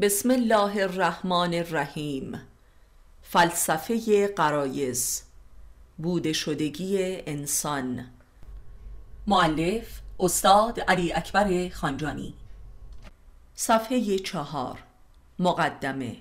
بسم الله الرحمن الرحیم. فلسفه قرایز بوده شدگی انسان. معلف استاد علی اکبر خانجانی. صفحه چهار مقدمه.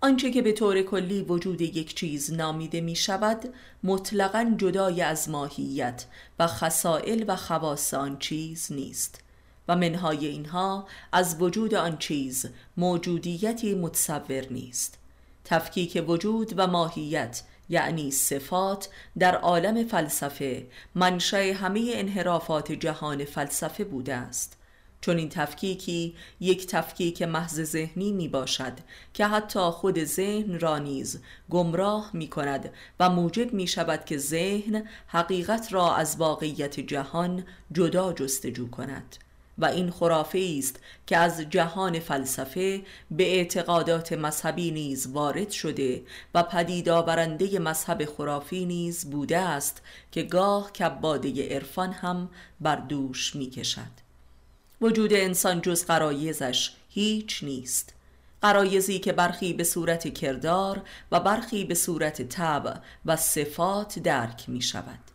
آنچه که به طور کلی وجود یک چیز نامیده می شود مطلقا جدای از ماهیت و خسائل و خواص آن چیز نیست. و منهای اینها از وجود آن چیز موجودیتی متصور نیست. تفکیک وجود و ماهیت یعنی صفات در عالم فلسفه منشأ همه انحرافات جهان فلسفه بوده است. چون این تفکیکی یک تفکیک محض ذهنی می باشد که حتی خود ذهن را نیز گمراه می کند و موجب می شود که ذهن حقیقت را از واقعیت جهان جدا جستجو کند. و این خرافه است که از جهان فلسفه به اعتقادات مذهبی نیز وارد شده و پدید آورنده مذهب خرافی نیز بوده است که گاه کباده عرفان هم بر دوش می کشد. وجود انسان جز قرایزش هیچ نیست. قرایزی که برخی به صورت کردار و برخی به صورت طبع و صفات درک می شود.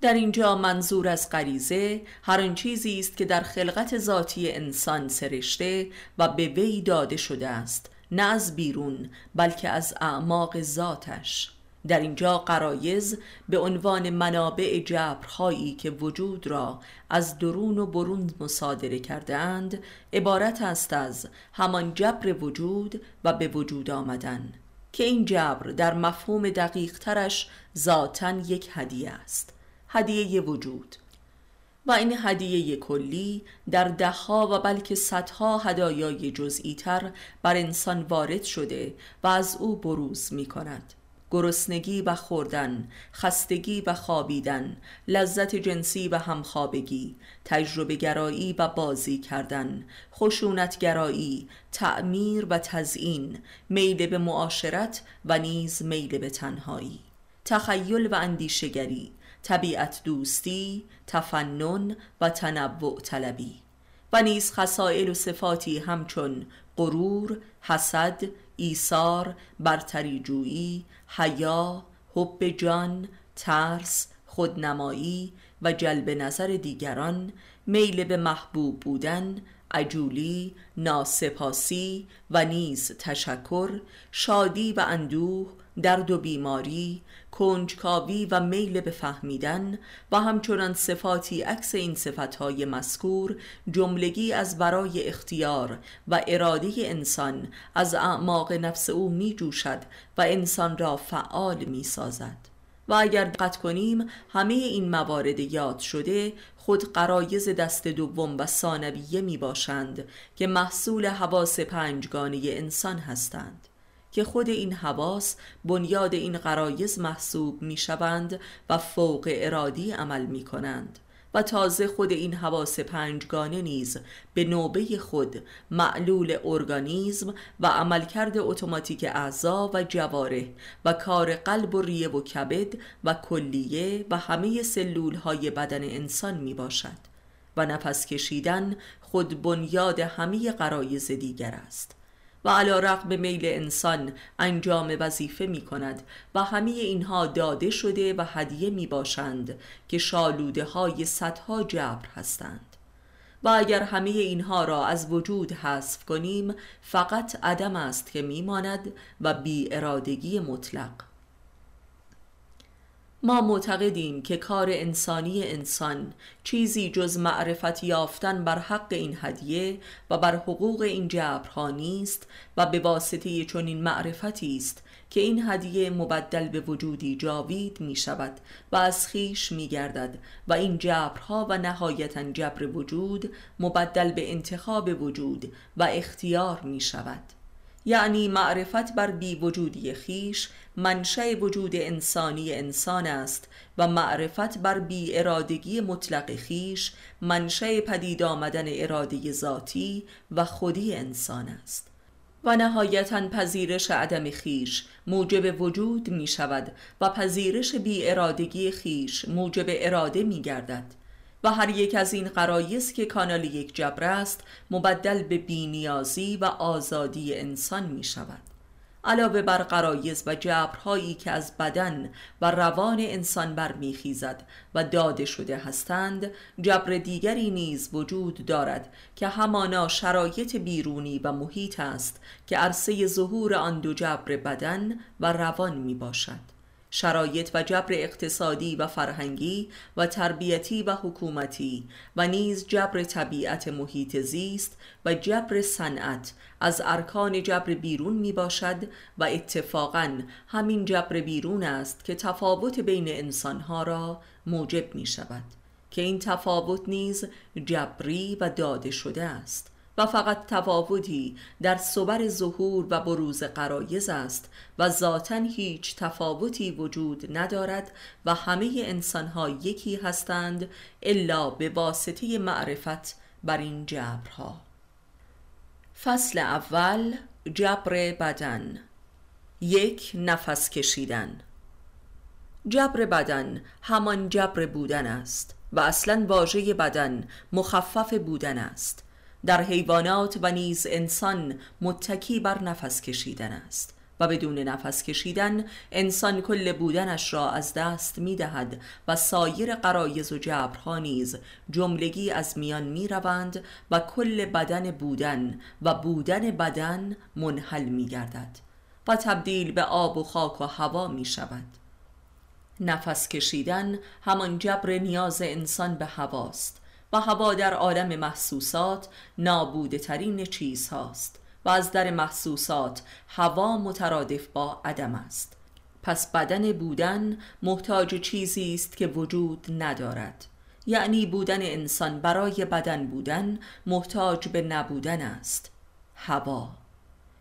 در اینجا منظور از غریزه هر آن چیزی است که در خلقت ذاتی انسان سرشته و به وی داده شده است نه از بیرون بلکه از اعماق ذاتش. در اینجا قرایز به عنوان منابع جبرهایی که وجود را از درون و برون مصادره کرده اند عبارت است از همان جبر وجود و به وجود آمدن که این جبر در مفهوم دقیق ترش ذاتا یک هدیه است. هدیه وجود. و این هدیه کلی در دهها و بلکه صدها هدایای جزئی تر بر انسان وارد شده و از او بروز می کند گرسنگی و خوردن خستگی و خوابیدن لذت جنسی و همخوابگی تجربه گرایی و بازی کردن خشونت گرایی تعمیر و تزئین میل به معاشرت و نیز میل به تنهایی. تخیل و اندیشگری طبیعت دوستی تفنن و تنوع طلبی. و نیز خسائل و صفاتی همچون غرور حسد ایثار برتری جویی حیا حب جان ترس خودنمایی و جلب نظر دیگران میل به محبوب بودن عجولی ناسپاسی و نیز تشکر شادی و اندوه درد و بیماری کنجکاوی و میل به فهمیدن و همچنان صفاتی عکس این صفتهای مذکور جملگی از برای اختیار و اراده انسان از اعماق نفس او می جوشد و انسان را فعال می سازد و اگر دقت کنیم همه این موارد یاد شده خود قرایز دست دوم و ثانویه می باشند که محصول حواس پنجگانه انسان هستند. که خود این حواس بنیاد این قرایز محسوب می شوند و فوق ارادی عمل می کنند و تازه خود این حواس پنجگانه نیز به نوبه خود معلول ارگانیزم و عملکرد اتوماتیک اعضا و جواره و کار قلب و ریه و کبد و کلیه و همه سلول های بدن انسان می باشد و نفس کشیدن خود بنیاد همه قرایز دیگر است. و علا رقم میل انسان انجام وظیفه می کند و همه اینها داده شده و هدیه می باشند که شالوده های صدها جبر هستند. و اگر همه اینها را از وجود حذف کنیم فقط عدم است که میماند و بی ارادگی مطلق. ما معتقدیم که کار انسانی انسان چیزی جز معرفت یافتن بر حق این هدیه و بر حقوق این جبرها نیست و به واسطه چنین معرفتی است که این هدیه مبدل به وجودی جاوید می شود و از خیش می گردد و این جبرها و نهایتا جبر وجود مبدل به انتخاب وجود و اختیار می شود یعنی معرفت بر بی وجودی خیش منشأ وجود انسانی انسان است و معرفت بر بی ارادگی مطلق خیش منشأ پدید آمدن اراده ذاتی و خودی انسان است. و نهایتا پذیرش عدم خیش موجب وجود می شود و پذیرش بی ارادگی خیش موجب اراده می گردد و هر یک از این قرایز که کانال یک جبر است مبدل به بینیازی و آزادی انسان می شود علاوه بر قرایز و جبرهایی که از بدن و روان انسان برمیخیزد و داده شده هستند جبر دیگری نیز وجود دارد که همانا شرایط بیرونی و محیط است که عرصه ظهور آن دو جبر بدن و روان می باشد شرایط و جبر اقتصادی و فرهنگی و تربیتی و حکومتی و نیز جبر طبیعت محیط زیست و جبر صنعت از ارکان جبر بیرون می باشد و اتفاقا همین جبر بیرون است که تفاوت بین انسانها را موجب می شود که این تفاوت نیز جبری و داده شده است. و فقط تفاوتی در صبر ظهور و بروز قرایز است و ذاتا هیچ تفاوتی وجود ندارد و همه انسانها یکی هستند الا به واسطه معرفت بر این جبرها. فصل اول جبر بدن. یک نفس کشیدن. جبر بدن همان جبر بودن است و اصلا واژه بدن مخفف بودن است. در حیوانات و نیز انسان متکی بر نفس کشیدن است و بدون نفس کشیدن انسان کل بودنش را از دست می دهد و سایر قرایز و جبرها نیز جملگی از میان می روند و کل بدن بودن و بودن بدن منحل می گردد و تبدیل به آب و خاک و هوا می شود نفس کشیدن همان جبر نیاز انسان به هواست و هوا در عالم محسوسات نابوده ترین چیز هاست و از در محسوسات هوا مترادف با عدم است. پس بدن بودن محتاج چیزی است که وجود ندارد. یعنی بودن انسان برای بدن بودن محتاج به نبودن است. هوا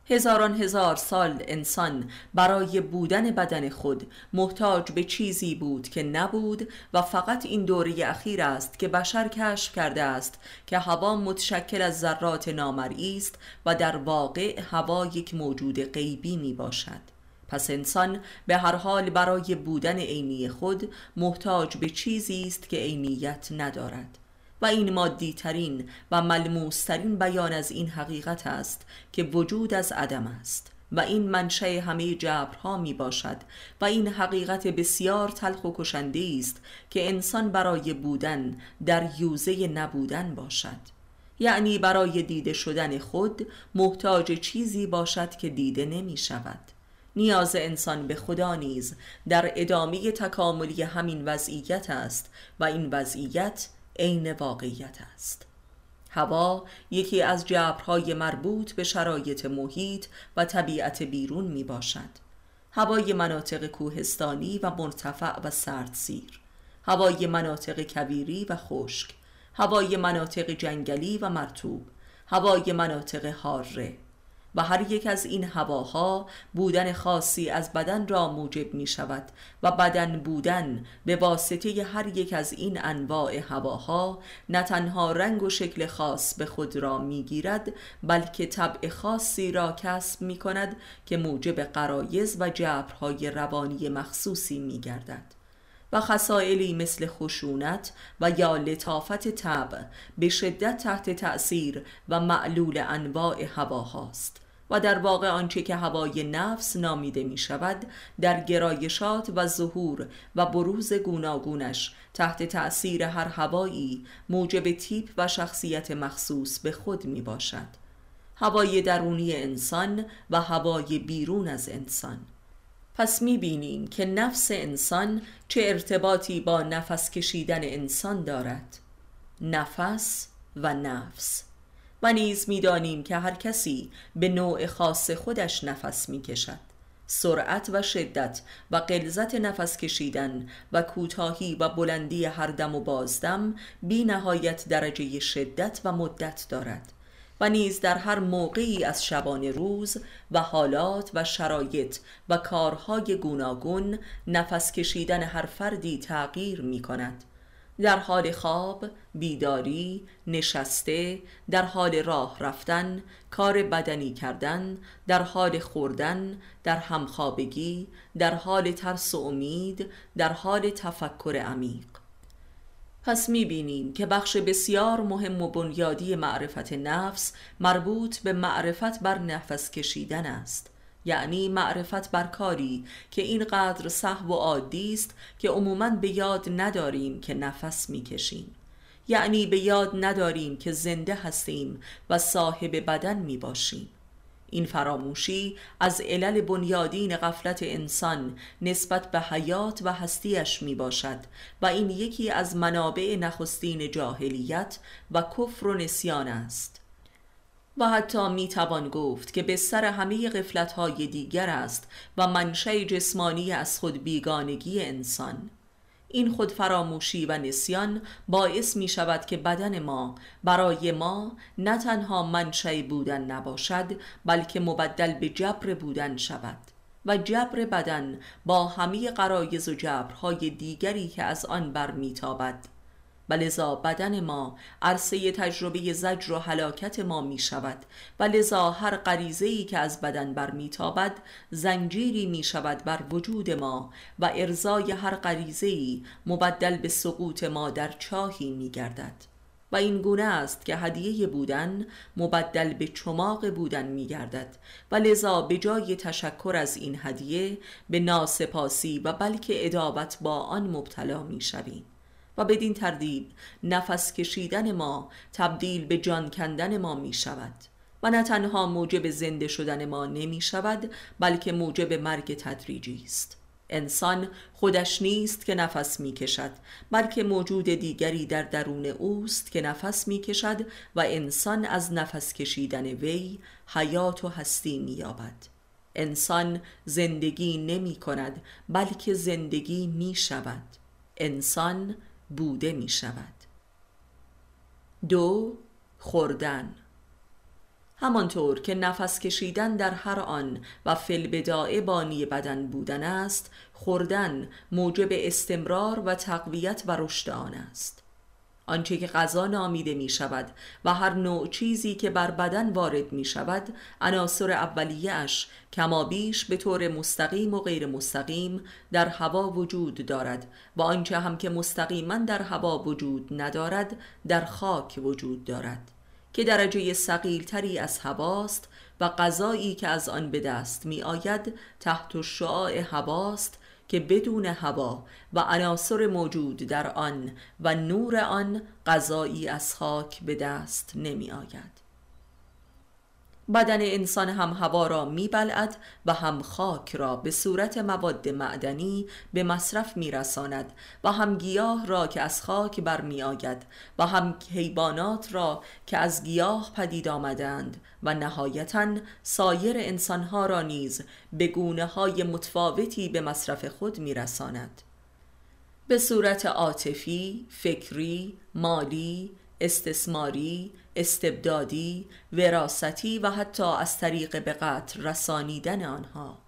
هزاران هزار سال انسان برای بودن بدن خود محتاج به چیزی بود که نبود و فقط این دوره اخیر است که بشر کشف کرده است که هوا متشکل از ذرات نامرئی است و در واقع هوا یک موجود غیبی می باشد. پس انسان به هر حال برای بودن عینی خود محتاج به چیزی است که عینیت ندارد. این مادی ترین و ملموس ترین بیان از این حقیقت است که وجود از عدم است و این منشه همه جبرها می باشد و این حقیقت بسیار تلخ و کشنده است که انسان برای بودن در یوزه نبودن باشد. یعنی برای دیده شدن خود محتاج چیزی باشد که دیده نمی شود نیاز انسان به خدا نیز در ادامه تکاملی همین وضعیت است و این وضعیت عین واقعیت است. هوا یکی از جبرهای مربوط به شرایط محیط و طبیعت بیرون می باشد. هوای مناطق کوهستانی و مرتفع و سردسیر هوای مناطق کویری و خشک. هوای مناطق جنگلی و مرتوب هوای مناطق حاره. و هر یک از این هواها بودن خاصی از بدن را موجب می شود و بدن بودن به واسطه هر یک از این انواع هواها نه تنها رنگ و شکل خاص به خود را می گیرد بلکه طبع خاصی را کسب می کند که موجب قرایز و جبرهای روانی مخصوصی می گردد و خسائلی مثل خشونت و یا لطافت طبع به شدت تحت تأثیر و معلول انواع هواهاست. و در واقع آنچه که هوای نفس نامیده می شود در گرایشات و ظهور و بروز گوناگونش تحت تأثیر هر هوایی موجب تیپ و شخصیت مخصوص به خود می باشد هوای درونی انسان و هوای بیرون از انسان. پس می بینیم که نفس انسان چه ارتباطی با نفس کشیدن انسان دارد. نفس و نفس. و نیز می‌دانیم که هر کسی به نوع خاص خودش نفس می‌کشد. سرعت و شدت و قلزت نفس کشیدن و کوتاهی و بلندی هر دم و بازدم بی نهایت درجه شدت و مدت دارد و نیز در هر موقعی از شبان روز و حالات و شرایط و کارهای گوناگون نفس کشیدن هر فردی تغییر می کند در حال خواب، بیداری، نشسته، در حال راه رفتن، کار بدنی کردن، در حال خوردن، در همخوابگی، در حال ترس و امید، در حال تفکر عمیق. پس می‌بینیم که بخش بسیار مهم و بنیادی معرفت نفس مربوط به معرفت بر نفس کشیدن است. یعنی معرفت بر کاری که اینقدر صحب و عادی است که عموما به یاد نداریم که نفس می‌کشیم. یعنی به یاد نداریم که زنده هستیم و صاحب بدن می باشیم این فراموشی از علل بنیادین غفلت انسان نسبت به حیات و هستیش می باشد و این یکی از منابع نخستین جاهلیت و کفر و نسیان است. و حتی می توان گفت که به سر همه غفلت های دیگر است و منشأ جسمانی از خود بیگانگی انسان. این خود فراموشی و نسیان باعث می شود که بدن ما برای ما نه تنها منشأ بودن نباشد بلکه مبدل به جبر بودن شود و جبر بدن با همه قرایز و جبرهای دیگری که از آن برمیتابد. و لذا بدن ما عرصه تجربه زجر و حلاکت ما می شود و لذا هر غریزه که از بدن برمیتابد زنجیری می شود بر وجود ما و ارزای هر غریزه مبدل به سقوط ما در چاهی می گردد و این گونه است که هدیه بودن مبدل به چماق بودن می گردد و لذا به جای تشکر از این هدیه به ناسپاسی و بلکه ادابت با آن مبتلا می شویم و بدین تردید نفس کشیدن ما تبدیل به جان کندن ما می شود و نه تنها موجب زنده شدن ما نمی شود بلکه موجب مرگ تدریجی است. انسان خودش نیست که نفس می کشد بلکه موجود دیگری در درون اوست که نفس می کشد و انسان از نفس کشیدن وی حیات و هستی می یابد انسان زندگی نمی کند بلکه زندگی می شود انسان بوده می شود. دو خوردن. همانطور که نفس کشیدن در هر آن و فلبداعه بانی بدن بودن است خوردن موجب استمرار و تقویت و رشد آن است. آنچه که غذا نامیده می شود و هر نوع چیزی که بر بدن وارد می شود عناصر اولیهش کما بیش به طور مستقیم و غیر مستقیم در هوا وجود دارد و آنچه هم که مستقیما در هوا وجود ندارد در خاک وجود دارد که درجه تری از هواست و غذایی که از آن به دست می آید تحت شعاع هواست که بدون هوا و عناصر موجود در آن و نور آن غذایی از خاک به دست نمی آید. بدن انسان هم هوا را میبلعد و هم خاک را به صورت مواد معدنی به مصرف میرساند و هم گیاه را که از خاک برمی آید و هم حیوانات را که از گیاه پدید آمدند و نهایتا سایر انسانها را نیز به گونه های متفاوتی به مصرف خود میرساند. به صورت عاطفی، فکری، مالی، استثماری، استبدادی، وراثتی و حتی از طریق به قتل رسانیدن آنها.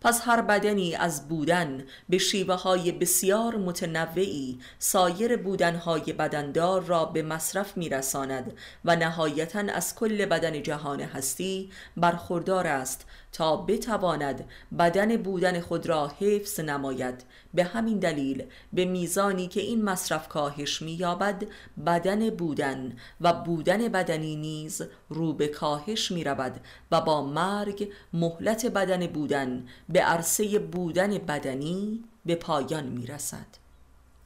پس هر بدنی از بودن به شیوه های بسیار متنوعی سایر بودنهای بدندار را به مصرف میرساند و نهایتا از کل بدن جهان هستی برخوردار است تا بتواند بدن بودن خود را حفظ نماید. به همین دلیل به میزانی که این مصرف کاهش مییابد بدن بودن و بودن بدنی نیز رو به کاهش می رود و با مرگ مهلت بدن بودن به عرصه بودن بدنی به پایان می رسد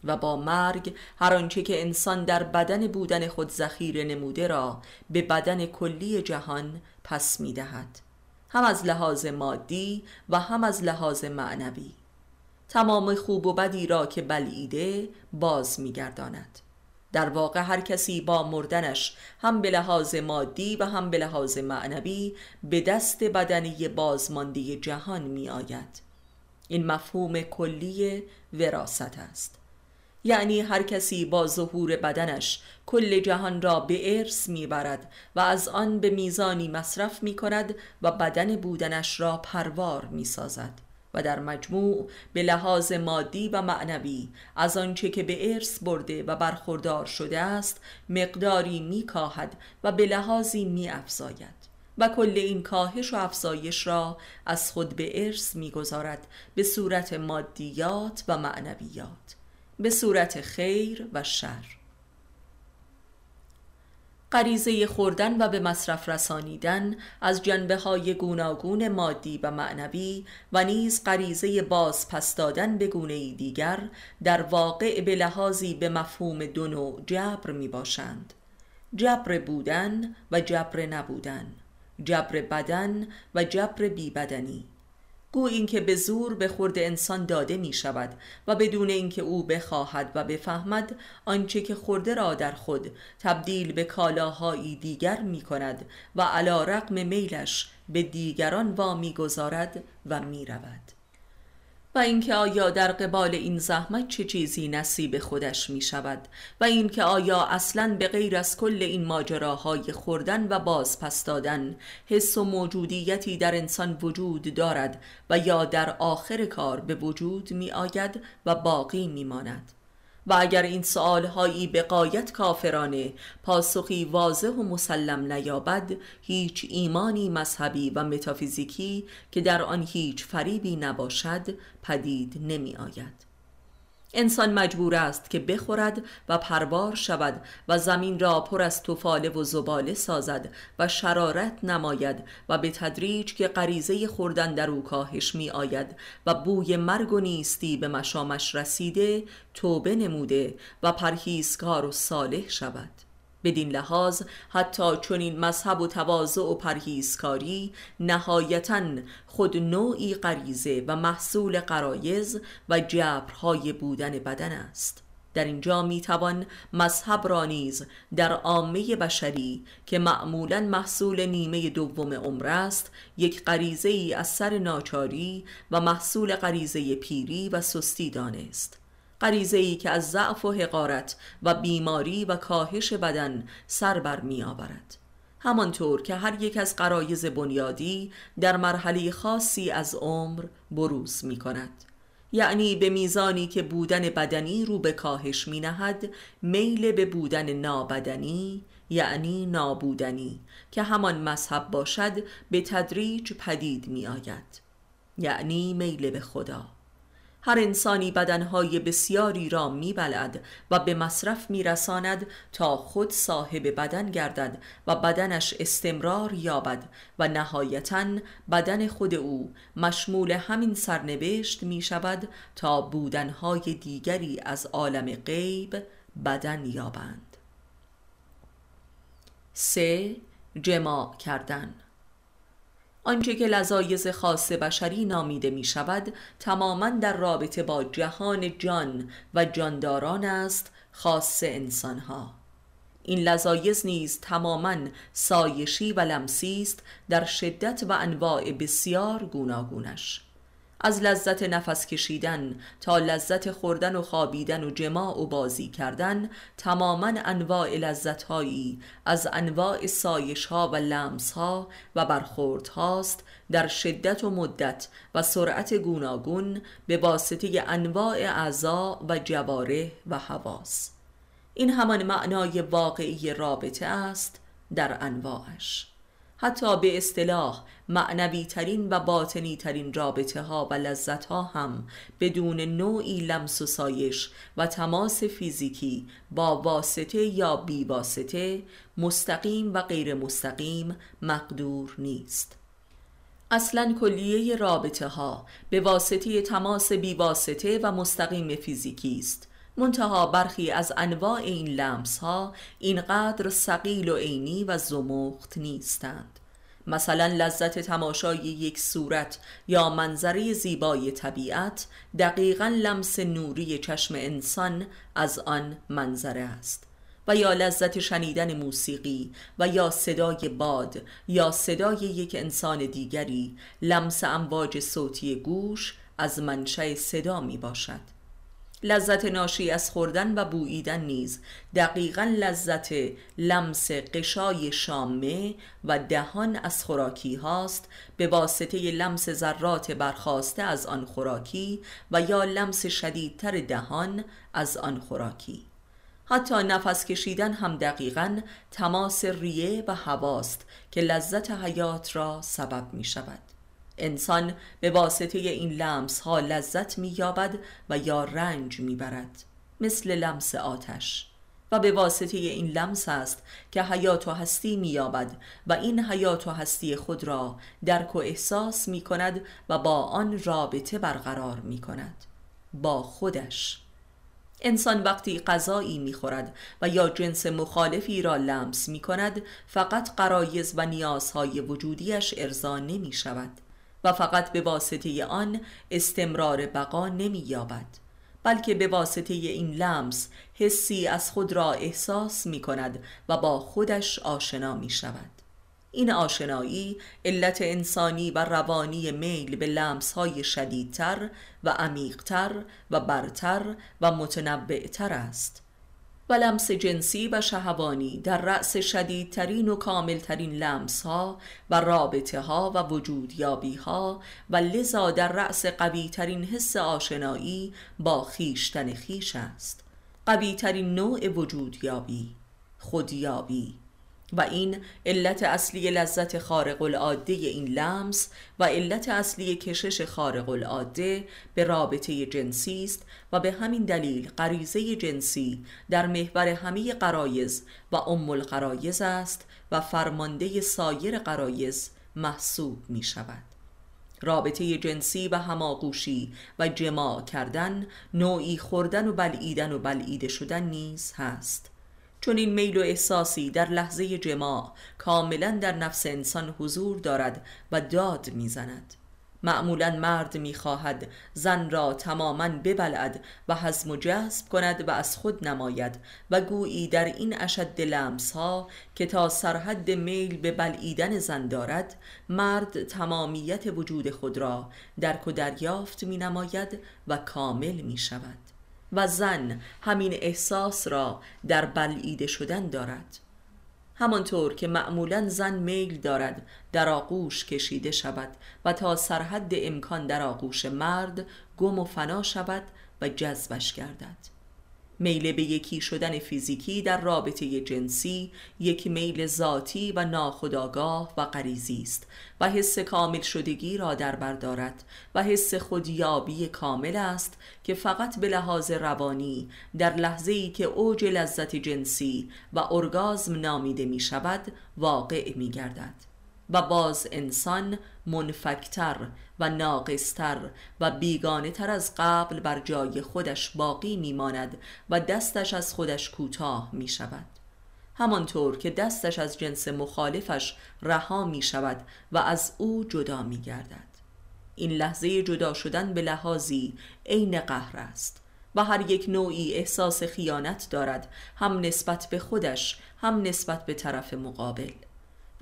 و با مرگ هر آنچه که انسان در بدن بودن خود ذخیره نموده را به بدن کلی جهان پس می دهد هم از لحاظ مادی و هم از لحاظ معنوی. تمام خوب و بدی را که بلعیده باز میگرداند. در واقع هر کسی با مردنش هم به لحاظ مادی و هم به لحاظ معنوی به دست بدنی بازماندی جهان می آید این مفهوم کلی وراست است. یعنی هر کسی با ظهور بدنش کل جهان را به ارث می‌برد و از آن به میزانی مصرف می کند و بدن بودنش را پروار می سازد و در مجموع به لحاظ مادی و معنوی از آنچه که به ارث برده و برخوردار شده است مقداری میکاهد و به لحاظی می افزاید و کل این کاهش و افزایش را از خود به ارث می‌گذارد به صورت مادیات و معنویات. به صورت خیر و شر. غریزه خوردن و به مصرف رسانیدن از جنبه های گوناگون مادی و معنوی و نیز غریزه باز پس دادن به گونه دیگر در واقع به لحاظی به مفهوم دو نوع جبر می باشند جبر بودن و جبر نبودن جبر بدن و جبر بی بدنی گو اینکه به زور به خورد انسان داده می شود و بدون اینکه او بخواهد و بفهمد آنچه که خورده را در خود تبدیل به کالاهایی دیگر می کند و علا رقم میلش به دیگران وامی گذارد و می رود و اینکه آیا در قبال این زحمت چه چیزی نصیب خودش می شود و اینکه آیا اصلا به غیر از کل این ماجراهای خوردن و باز پس دادن حس و موجودیتی در انسان وجود دارد و یا در آخر کار به وجود می آید و باقی می ماند و اگر این سؤال هایی به قایت کافرانه پاسخی واضح و مسلم نیابد هیچ ایمانی مذهبی و متافیزیکی که در آن هیچ فریبی نباشد پدید نمی آید انسان مجبور است که بخورد و پروار شود و زمین را پر از توفاله و زباله سازد و شرارت نماید و به تدریج که غریزه خوردن در او کاهش می آید و بوی مرگ و نیستی به مشامش رسیده توبه نموده و پرهیزکار و صالح شود. بدین لحاظ حتی چنین مذهب و تواضع و پرهیزکاری نهایتا خود نوعی غریزه و محصول قرایز و جبرهای بودن بدن است. در اینجا می توان مذهب را نیز در عامه بشری که معمولا محصول نیمه دوم عمر است یک غریزه ای از سر ناچاری و محصول غریزه پیری و سستی دانست. غریزه ای که از ضعف و حقارت و بیماری و کاهش بدن سر بر می آورد. همانطور که هر یک از قرایز بنیادی در مرحله خاصی از عمر بروز می کند. یعنی به میزانی که بودن بدنی رو به کاهش می نهد میل به بودن نابدنی یعنی نابودنی که همان مذهب باشد به تدریج پدید می آید. یعنی میل به خدا. هر انسانی بدنهای بسیاری را میبلد و به مصرف میرساند تا خود صاحب بدن گردد و بدنش استمرار یابد و نهایتا بدن خود او مشمول همین سرنوشت می شود تا بودنهای دیگری از عالم غیب بدن یابند. سه جماع کردن آنچه که لذایز خاص بشری نامیده می شود تماما در رابطه با جهان جان و جانداران است خاص انسانها. این لذایز نیز تماما سایشی و لمسی است در شدت و انواع بسیار گوناگونش. از لذت نفس کشیدن تا لذت خوردن و خوابیدن و جماع و بازی کردن تماما انواع لذت هایی از انواع سایش ها و لمس ها و برخورد هاست در شدت و مدت و سرعت گوناگون به واسطه انواع اعضا و جواره و حواس. این همان معنای واقعی رابطه است در انواعش. حتی به اصطلاح معنوی ترین و باطنی ترین رابطه ها و لذت ها هم بدون نوعی لمس و سایش و تماس فیزیکی با واسطه یا بی واسطه مستقیم و غیر مستقیم مقدور نیست. اصلا کلیه رابطه ها به واسطه تماس بی واسطه و مستقیم فیزیکی است. منتها برخی از انواع این لمس ها اینقدر سقیل و عینی و زمخت نیستند. مثلا لذت تماشای یک صورت یا منظره زیبای طبیعت دقیقا لمس نوری چشم انسان از آن منظره است. و یا لذت شنیدن موسیقی و یا صدای باد یا صدای یک انسان دیگری لمس امواج صوتی گوش از منشأ صدا می باشد لذت ناشی از خوردن و بوییدن نیز. دقیقا لذت لمس قشای شامه و دهان از خوراکی هاست. به واسطه لمس ذرات برخواسته از آن خوراکی و یا لمس شدیدتر دهان از آن خوراکی. حتی نفس کشیدن هم دقیقا تماس ریه و هواست که لذت حیات را سبب می شود انسان به واسطه این لمس ها لذت می یابد و یا رنج می برد مثل لمس آتش. و به واسطه این لمس است که حیات و هستی مییابد و این حیات و هستی خود را درک و احساس می کند و با آن رابطه برقرار می کند با خودش. انسان وقتی غذایی می‌خورد و یا جنس مخالفی را لمس می کند فقط قرایز و نیازهای وجودیش ارضا نمی شود و فقط به واسطه آن استمرار بقا نمی یابد بلکه به واسطه این لمس حسی از خود را احساس می کند و با خودش آشنا می شود این آشنایی علت انسانی و روانی میل به لمس های شدیدتر و عمیقتر و برتر و متنوعتر است. و لمس جنسی و شهوانی در رأس شدیدترین و کاملترین لمس ها و رابطه ها و وجودیابی ها و لذا در رأس قویترین حس آشنایی با خیشتن خیش است. قویترین نوع وجودیابی خودیابی. و این علت اصلی لذت خارق العاده این لمس و علت اصلی کشش خارق العاده به رابطه جنسی است و به همین دلیل غریزه جنسی در محور همه قرایز و ام القرایز است و فرمانده سایر قرایز محسوب می شود. رابطه جنسی و هماغوشی و جماع کردن نوعی خوردن و بلعیدن و بلعیده شدن نیز هست. چون این میل و احساسی در لحظه جماع کاملا در نفس انسان حضور دارد و داد می‌زند. معمولا مرد می‌خواهد زن را تماما ببلد و حزم و جذب کند و از خود نماید و گویی در این اشد لمس ها که تا سرحد میل به بلعیدن زن دارد مرد تمامیت وجود خود را درک و دریافت می نماید و کامل می شود و زن همین احساس را در بلعیده شدن دارد. همانطور که معمولا زن میل دارد در آغوش کشیده شود و تا سرحد امکان در آغوش مرد گم و فنا شود و جذبش گردد. میل به یکی شدن فیزیکی در رابطه جنسی یک میل ذاتی و ناخداگاه و غریزی است و حس کامل شدگی را در بر دارد و حس خودیابی کامل است که فقط به لحاظ روانی در لحظه ای که اوج لذت جنسی و ارگازم نامیده می شود واقع می گردد و باز انسان منفکتر و ناقصتر و بیگانه تر از قبل بر جای خودش باقی میماند و دستش از خودش کوتاه می شود همانطور که دستش از جنس مخالفش رها می شود و از او جدا می گردد این لحظه جدا شدن به لحاظی عین قهر است و هر یک نوعی احساس خیانت دارد هم نسبت به خودش هم نسبت به طرف مقابل.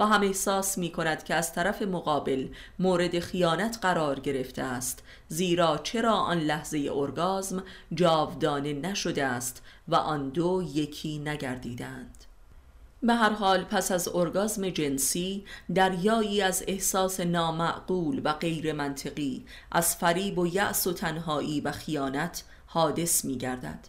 و هم احساس می کند که از طرف مقابل مورد خیانت قرار گرفته است زیرا چرا آن لحظه ارگازم جاودانه نشده است و آن دو یکی نگردیدند. به هر حال پس از ارگازم جنسی دریایی از احساس نامعقول و غیر منطقی از فریب و یأس و تنهایی و خیانت حادث می گردد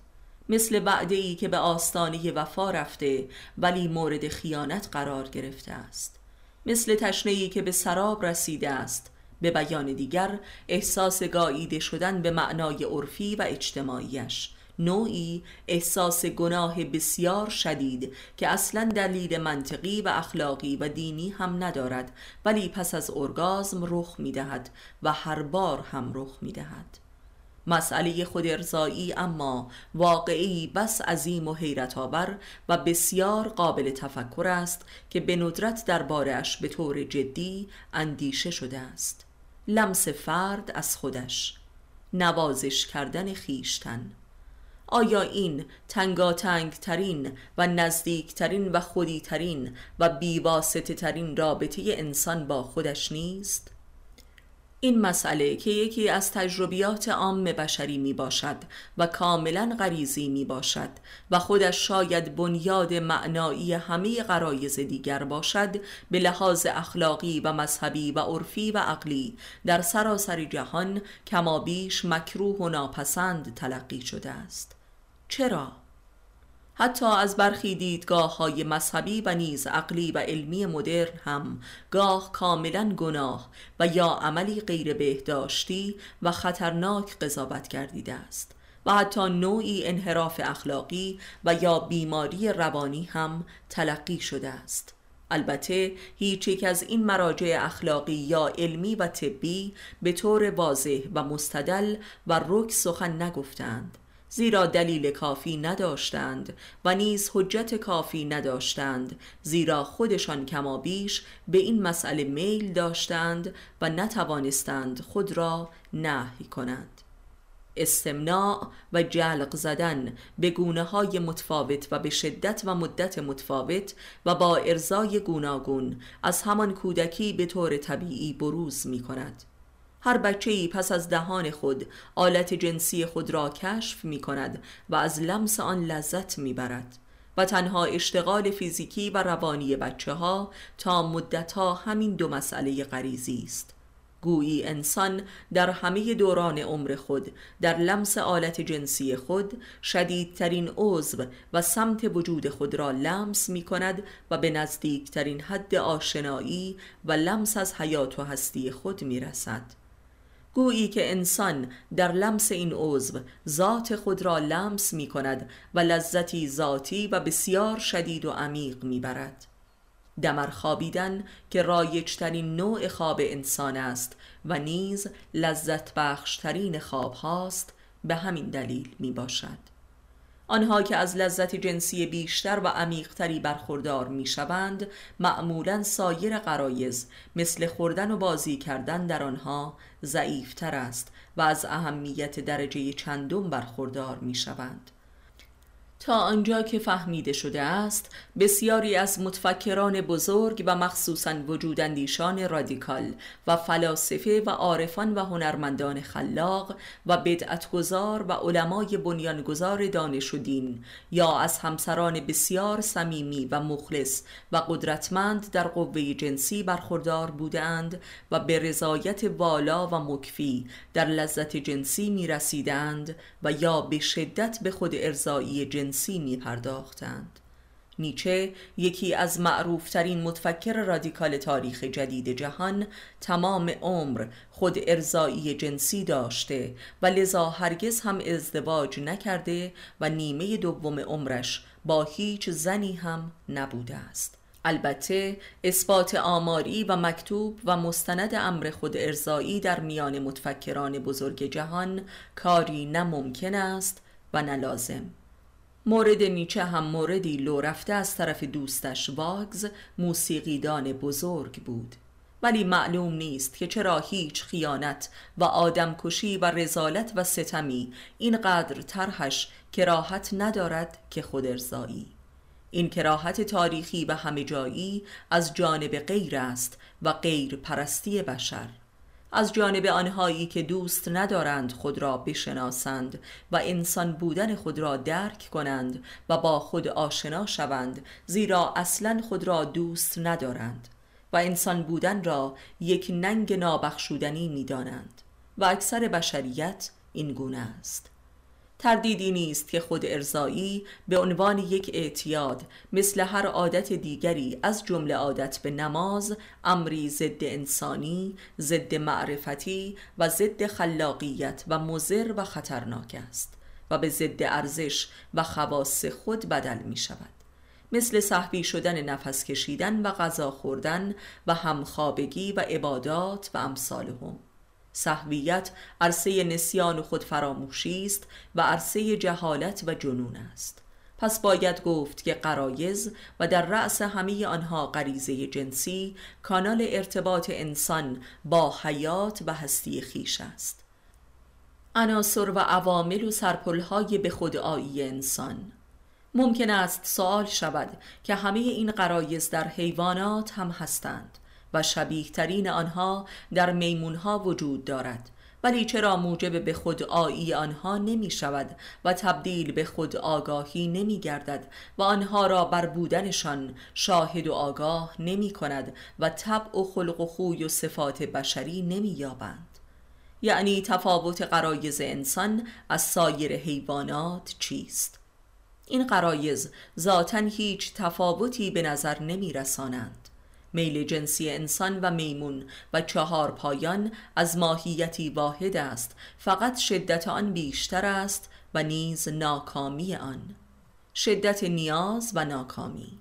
مثل وعده ای که به آستانه وفا رفته ولی مورد خیانت قرار گرفته است. مثل تشنه که به سراب رسیده است. به بیان دیگر احساس گاییده شدن به معنای عرفی و اجتماعیش. نوعی احساس گناه بسیار شدید که اصلا دلیل منطقی و اخلاقی و دینی هم ندارد ولی پس از ارگازم رخ می دهد و هر بار هم رخ می دهد مسئله خود ارزایی اما واقعی بس عظیم و حیرت آور و بسیار قابل تفکر است که به ندرت دربارش به طور جدی اندیشه شده است لمس فرد از خودش نوازش کردن خیشتن آیا این تنگاتنگ ترین و نزدیک ترین و خودی ترین و بیواسطه ترین رابطه انسان با خودش نیست؟ این مسئله که یکی از تجربیات عام بشری می باشد و کاملا غریزی می باشد و خودش شاید بنیاد معنایی همه قرایز دیگر باشد به لحاظ اخلاقی و مذهبی و عرفی و عقلی در سراسر جهان کمابیش مکروه و ناپسند تلقی شده است چرا؟ حتی از برخی دیدگاه های مذهبی و نیز عقلی و علمی مدرن هم گاه کاملا گناه و یا عملی غیر بهداشتی و خطرناک قضاوت گردیده است و حتی نوعی انحراف اخلاقی و یا بیماری روانی هم تلقی شده است. البته هیچ یک از این مراجع اخلاقی یا علمی و طبی به طور واضح و مستدل و رک سخن نگفتند زیرا دلیل کافی نداشتند و نیز حجت کافی نداشتند زیرا خودشان کما بیش به این مسئله میل داشتند و نتوانستند خود را نهی کنند. استمناع و جلق زدن به گونه های متفاوت و به شدت و مدت متفاوت و با ارزای گوناگون از همان کودکی به طور طبیعی بروز می کند هر بچه ای پس از دهان خود آلت جنسی خود را کشف می کند و از لمس آن لذت می برد و تنها اشتغال فیزیکی و روانی بچه ها تا مدت ها همین دو مسئله غریزی است. گویی انسان در همه دوران عمر خود در لمس آلت جنسی خود شدیدترین عضو و سمت وجود خود را لمس می کند و به نزدیکترین حد آشنایی و لمس از حیات و هستی خود می رسد گویی که انسان در لمس این عضو ذات خود را لمس می کند و لذتی ذاتی و بسیار شدید و عمیق می برد دمر خوابیدن که رایجترین نوع خواب انسان است و نیز لذت بخشترین خواب هاست به همین دلیل می باشد آنها که از لذت جنسی بیشتر و عمیقتری برخوردار می شوند معمولا سایر قرایز مثل خوردن و بازی کردن در آنها ضعیفتر است و از اهمیت درجه چندم برخوردار می شوند تا آنجا که فهمیده شده است بسیاری از متفکران بزرگ و مخصوصا وجودندیشان رادیکال و فلاسفه و عارفان و هنرمندان خلاق و بدعتگذار و علمای بنیانگذار دانش و دین یا از همسران بسیار صمیمی و مخلص و قدرتمند در قوه جنسی برخوردار بودند و به رضایت والا و مکفی در لذت جنسی می رسیدند و یا به شدت به خود ارزایی جنسی جنسی می پرداختند نیچه یکی از معروفترین متفکر رادیکال تاریخ جدید جهان تمام عمر خود ارزایی جنسی داشته و لذا هرگز هم ازدواج نکرده و نیمه دوم عمرش با هیچ زنی هم نبوده است. البته اثبات آماری و مکتوب و مستند امر خود ارزایی در میان متفکران بزرگ جهان کاری نه ممکن است و نه لازم مورد نیچه هم موردی لو رفته از طرف دوستش واگز موسیقیدان بزرگ بود. ولی معلوم نیست که چرا هیچ خیانت و آدمکشی و رزالت و ستمی اینقدر طرحش کراهت ندارد که خود ارزایی این کراهت تاریخی و همه جایی از جانب غیر است و غیر پرستی بشر. از جانب آنهایی که دوست ندارند خود را بشناسند و انسان بودن خود را درک کنند و با خود آشنا شوند زیرا اصلا خود را دوست ندارند و انسان بودن را یک ننگ نابخشودنی می‌دانند و اکثر بشریت این گونه است. تردیدی نیست که خود ارزایی به عنوان یک اعتیاد مثل هر عادت دیگری از جمله عادت به نماز امری ضد انسانی، ضد معرفتی و ضد خلاقیت و مزر و خطرناک است و به ضد ارزش و خواص خود بدل می شود مثل صحبی شدن نفس کشیدن و غذا خوردن و همخوابگی و عبادات و امثالهم. صحویت عرصه نسیان خود فراموشی است و عرصه جهالت و جنون است. پس باید گفت که قرایز و در رأس همه آنها غریزه جنسی کانال ارتباط انسان با حیات و هستی خیش است. عناصر و عوامل و سرپلهای به خودآیی انسان. ممکن است سوال شود که همه این قرایز در حیوانات هم هستند. و شبیه ترین آنها در میمون ها وجود دارد. ولی چرا موجب به خود آیی آنها نمی شود و تبدیل به خود آگاهی نمی گردد و آنها را بر بودنشان شاهد و آگاه نمی کند و طبع و خلق و خوی و صفات بشری نمی یابند. یعنی تفاوت قرایز انسان از سایر حیوانات چیست؟ این قرایز ذاتا هیچ تفاوتی به نظر نمی رسانند. میل جنسی انسان و میمون و چهار پایان از ماهیتی واحد است. فقط شدت آن بیشتر است و نیز ناکامی آن. شدت نیاز و ناکامی.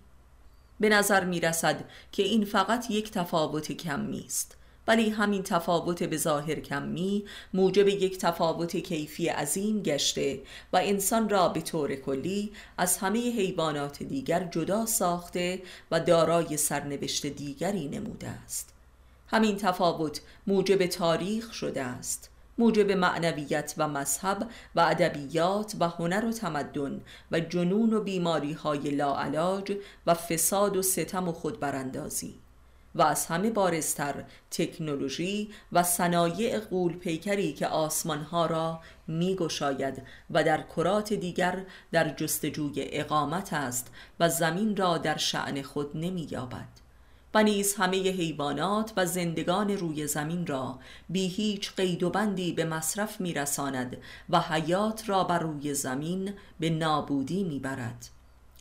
به نظر می رسد که این فقط یک تفاوت کمی است. ولی همین تفاوت به ظاهر کمی موجب یک تفاوت کیفی عظیم گشته و انسان را به طور کلی از همه حیوانات دیگر جدا ساخته و دارای سرنوشت دیگری نموده است. همین تفاوت موجب تاریخ شده است. موجب معنویت و مذهب و ادبیات و هنر و تمدن و جنون و بیماری های لاعلاج و فساد و ستم و خودبراندازی. و از همه بارستر تکنولوژی و صنایع قول پیکری که آسمانها را می گشاید و در کرات دیگر در جستجوی اقامت است و زمین را در شعن خود نمی یابد و نیز همه حیوانات و زندگان روی زمین را بی هیچ قید و بندی به مصرف میرساند و حیات را بر روی زمین به نابودی می‌برد.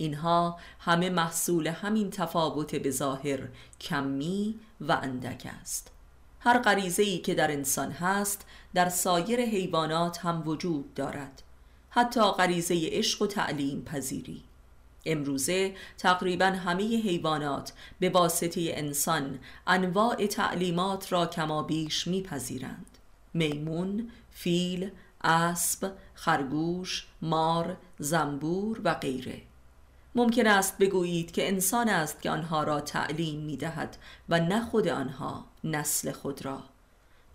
اینها همه محصول همین تفاوت به ظاهر کمی و اندک است. هر غریزه ای که در انسان هست در سایر حیوانات هم وجود دارد. حتی غریزه عشق و تعلیم پذیری. امروزه تقریبا همه حیوانات به واسطه انسان انواع تعلیمات را کمابیش میپذیرند. میمون، فیل، اسب، خرگوش، مار، زنبور و غیره. ممکن است بگویید که انسان است که آنها را تعلیم می دهد و نه خود آنها نسل خود را.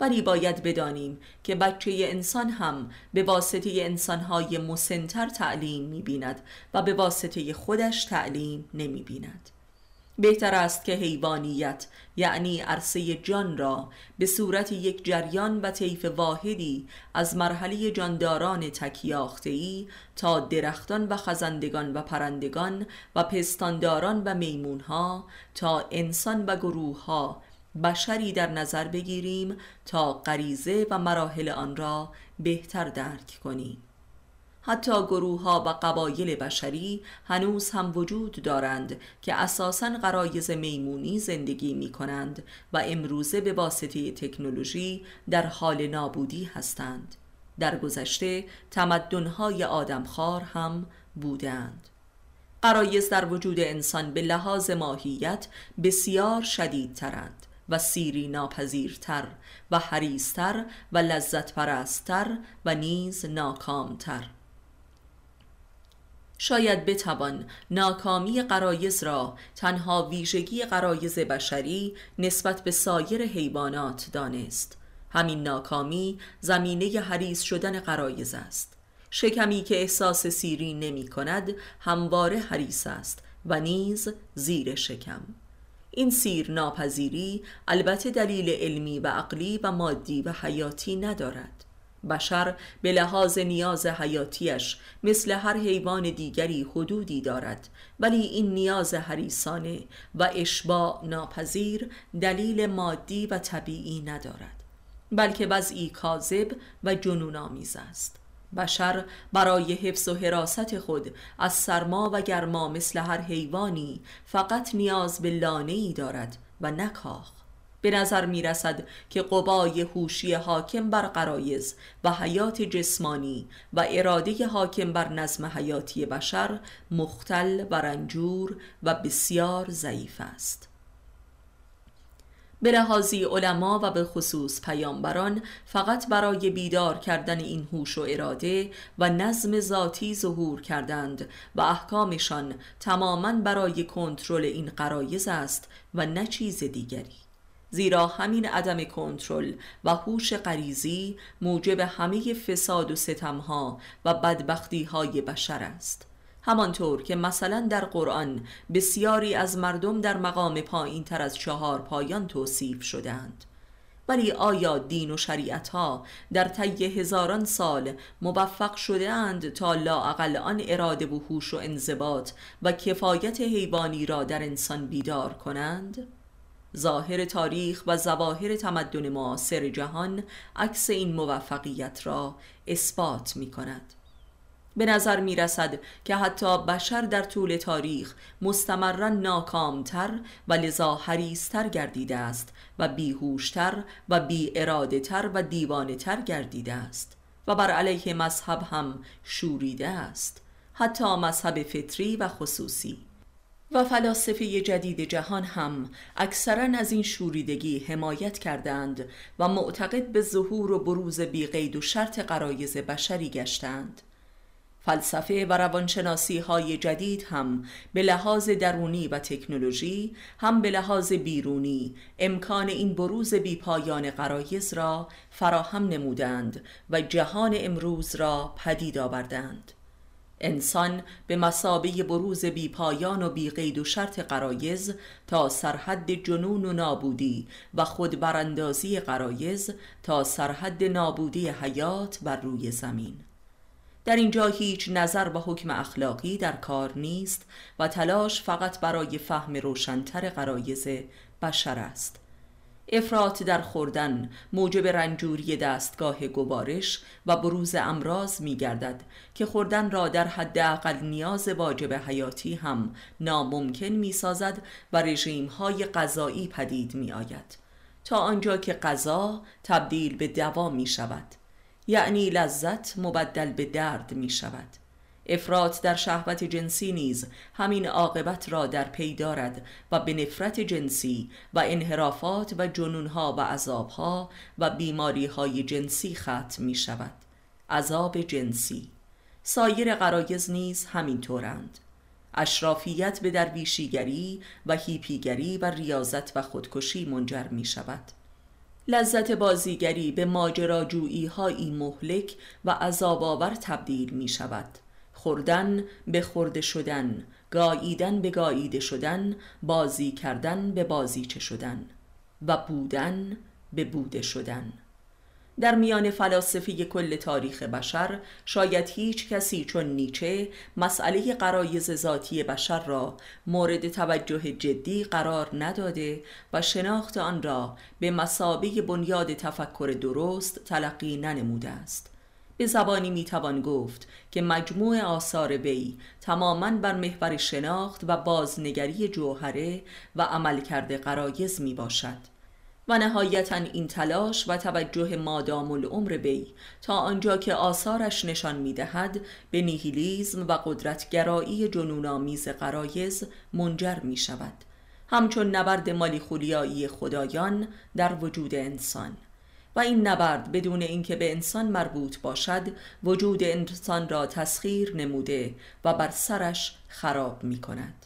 ولی باید بدانیم که بچه انسان هم به واسطه انسانهای مسنتر تعلیم می بیند و به واسطه خودش تعلیم نمی بیند بهتر است که حیوانیت یعنی عرصه جان را به صورت یک جریان و طیف واحدی از مرحله جانداران تکیاختهی تا درختان و خزندگان و پرندگان و پستانداران و میمونها تا انسان و گروهها بشری در نظر بگیریم تا غریزه و مراحل آن را بهتر درک کنیم. حتی گروه ها و قبایل بشری هنوز هم وجود دارند که اساسا قرایز میمونی زندگی می کنند و امروزه به واسطه تکنولوژی در حال نابودی هستند. در گذشته تمدنهای آدمخوار هم بودند. قرایز در وجود انسان به لحاظ ماهیت بسیار شدیدترند و سیری ناپذیرتر و حریستر و لذت پرستر و نیز ناکامتر. شاید بتوان ناکامی قرایز را تنها ویژگی قرایز بشری نسبت به سایر حیوانات دانست. همین ناکامی زمینه حریص شدن قرایز است. شکمی که احساس سیری نمی کند همواره حریص است و نیز زیر شکم. این سیر ناپذیری البته دلیل علمی و عقلی و مادی و حیاتی ندارد. بشر به لحاظ نیاز حیاتیش مثل هر حیوان دیگری حدودی دارد ولی این نیاز حریسانه و اشباع ناپذیر دلیل مادی و طبیعی ندارد بلکه وضعی کاذب و جنون آمیز است. بشر برای حفظ و حراست خود از سرما و گرما مثل هر حیوانی فقط نیاز به لانه ای دارد و نکاخ به نظر می رسد که قبای هوشی حاکم بر قرایز و حیات جسمانی و اراده حاکم بر نظم حیاتی بشر مختل و رنجور و بسیار ضعیف است. به لحاظی علما و به خصوص پیامبران فقط برای بیدار کردن این هوش و اراده و نظم ذاتی ظهور کردند و احکامشان تماما برای کنترل این قرایز است و نه چیز دیگری. زیرا همین عدم کنترل و هوش غریزی موجب همه فساد و ستمها و بدبختی های بشر است همانطور که مثلا در قرآن بسیاری از مردم در مقام پایین تر از چهار پایان توصیف شدند ولی آیا دین و شریعت ها در طی هزاران سال موفق شده اند تا لااقل آن اراده و هوش و انضباط و کفایت حیوانی را در انسان بیدار کنند؟ ظاهر تاریخ و ظواهر تمدن معاصر جهان عکس این موفقیت را اثبات می کند. به نظر می رسد که حتی بشر در طول تاریخ مستمرا ناکامتر و لذا حریستر گردیده است و بیهوشتر و بی اراده تر و دیوانه تر گردیده است و بر علیه مذهب هم شوریده است حتی مذهب فطری و خصوصی. و فلاسفه جدید جهان هم اکثرا از این شوریدگی حمایت کردند و معتقد به ظهور و بروز بیقید و شرط قرایز بشری گشتند. فلسفه و روانشناسی های جدید هم به لحاظ درونی و تکنولوژی هم به لحاظ بیرونی امکان این بروز بیپایان قرایز را فراهم نمودند و جهان امروز را پدید آوردند. انسان به مسابه بروز بیپایان و بیقید و شرط قرایز تا سرحد جنون و نابودی و خود براندازی قرایز تا سرحد نابودی حیات بر روی زمین. در اینجا هیچ نظر و حکم اخلاقی در کار نیست و تلاش فقط برای فهم روشنتر قرایز بشر است. افراط در خوردن موجب رنجوری دستگاه گوارش و بروز امراض می گردد که خوردن را در حداقل نیاز واجب حیاتی هم ناممکن می سازد و رژیم های غذایی پدید می آید تا آنجا که غذا تبدیل به دوا می شود یعنی لذت مبدل به درد می شود افراط در شهوت جنسی نیز همین عاقبت را در پی دارد و به نفرت جنسی و انحرافات و جنونها و عذابها و بیماریهای جنسی ختم می شود عذاب جنسی. سایر قرایز نیز همین طورند اشرافیت به درویشیگری و هیپیگری و ریاضت و خودکشی منجر می شود لذت بازیگری به ماجراجویی هایی مهلک و عذاب آور تبدیل می شود خوردن به خورده شدن گاییدن به گاییده شدن بازی کردن به بازیچه شدن و بودن به بوده شدن. در میان فلاسفه کل تاریخ بشر شاید هیچ کسی چون نیچه مسئله قرایز ذاتی بشر را مورد توجه جدی قرار نداده و شناخت آن را به مسابه بنیاد تفکر درست تلقی ننموده است. به زبانی می‌توان گفت که مجموع آثار وی تماما بر محور شناخت و بازنگری جوهره و عملکرد قرایز می باشد و نهایتا این تلاش و توجه مادام العمر بی تا آنجا که آثارش نشان می‌دهد به نیهیلیزم و قدرتگرایی جنونآمیز قرایز منجر می شود همچون نبرد مالی خولیایی خدایان در وجود انسان. و این نبرد بدون اینکه به انسان مربوط باشد وجود انسان را تسخیر نموده و بر سرش خراب می کند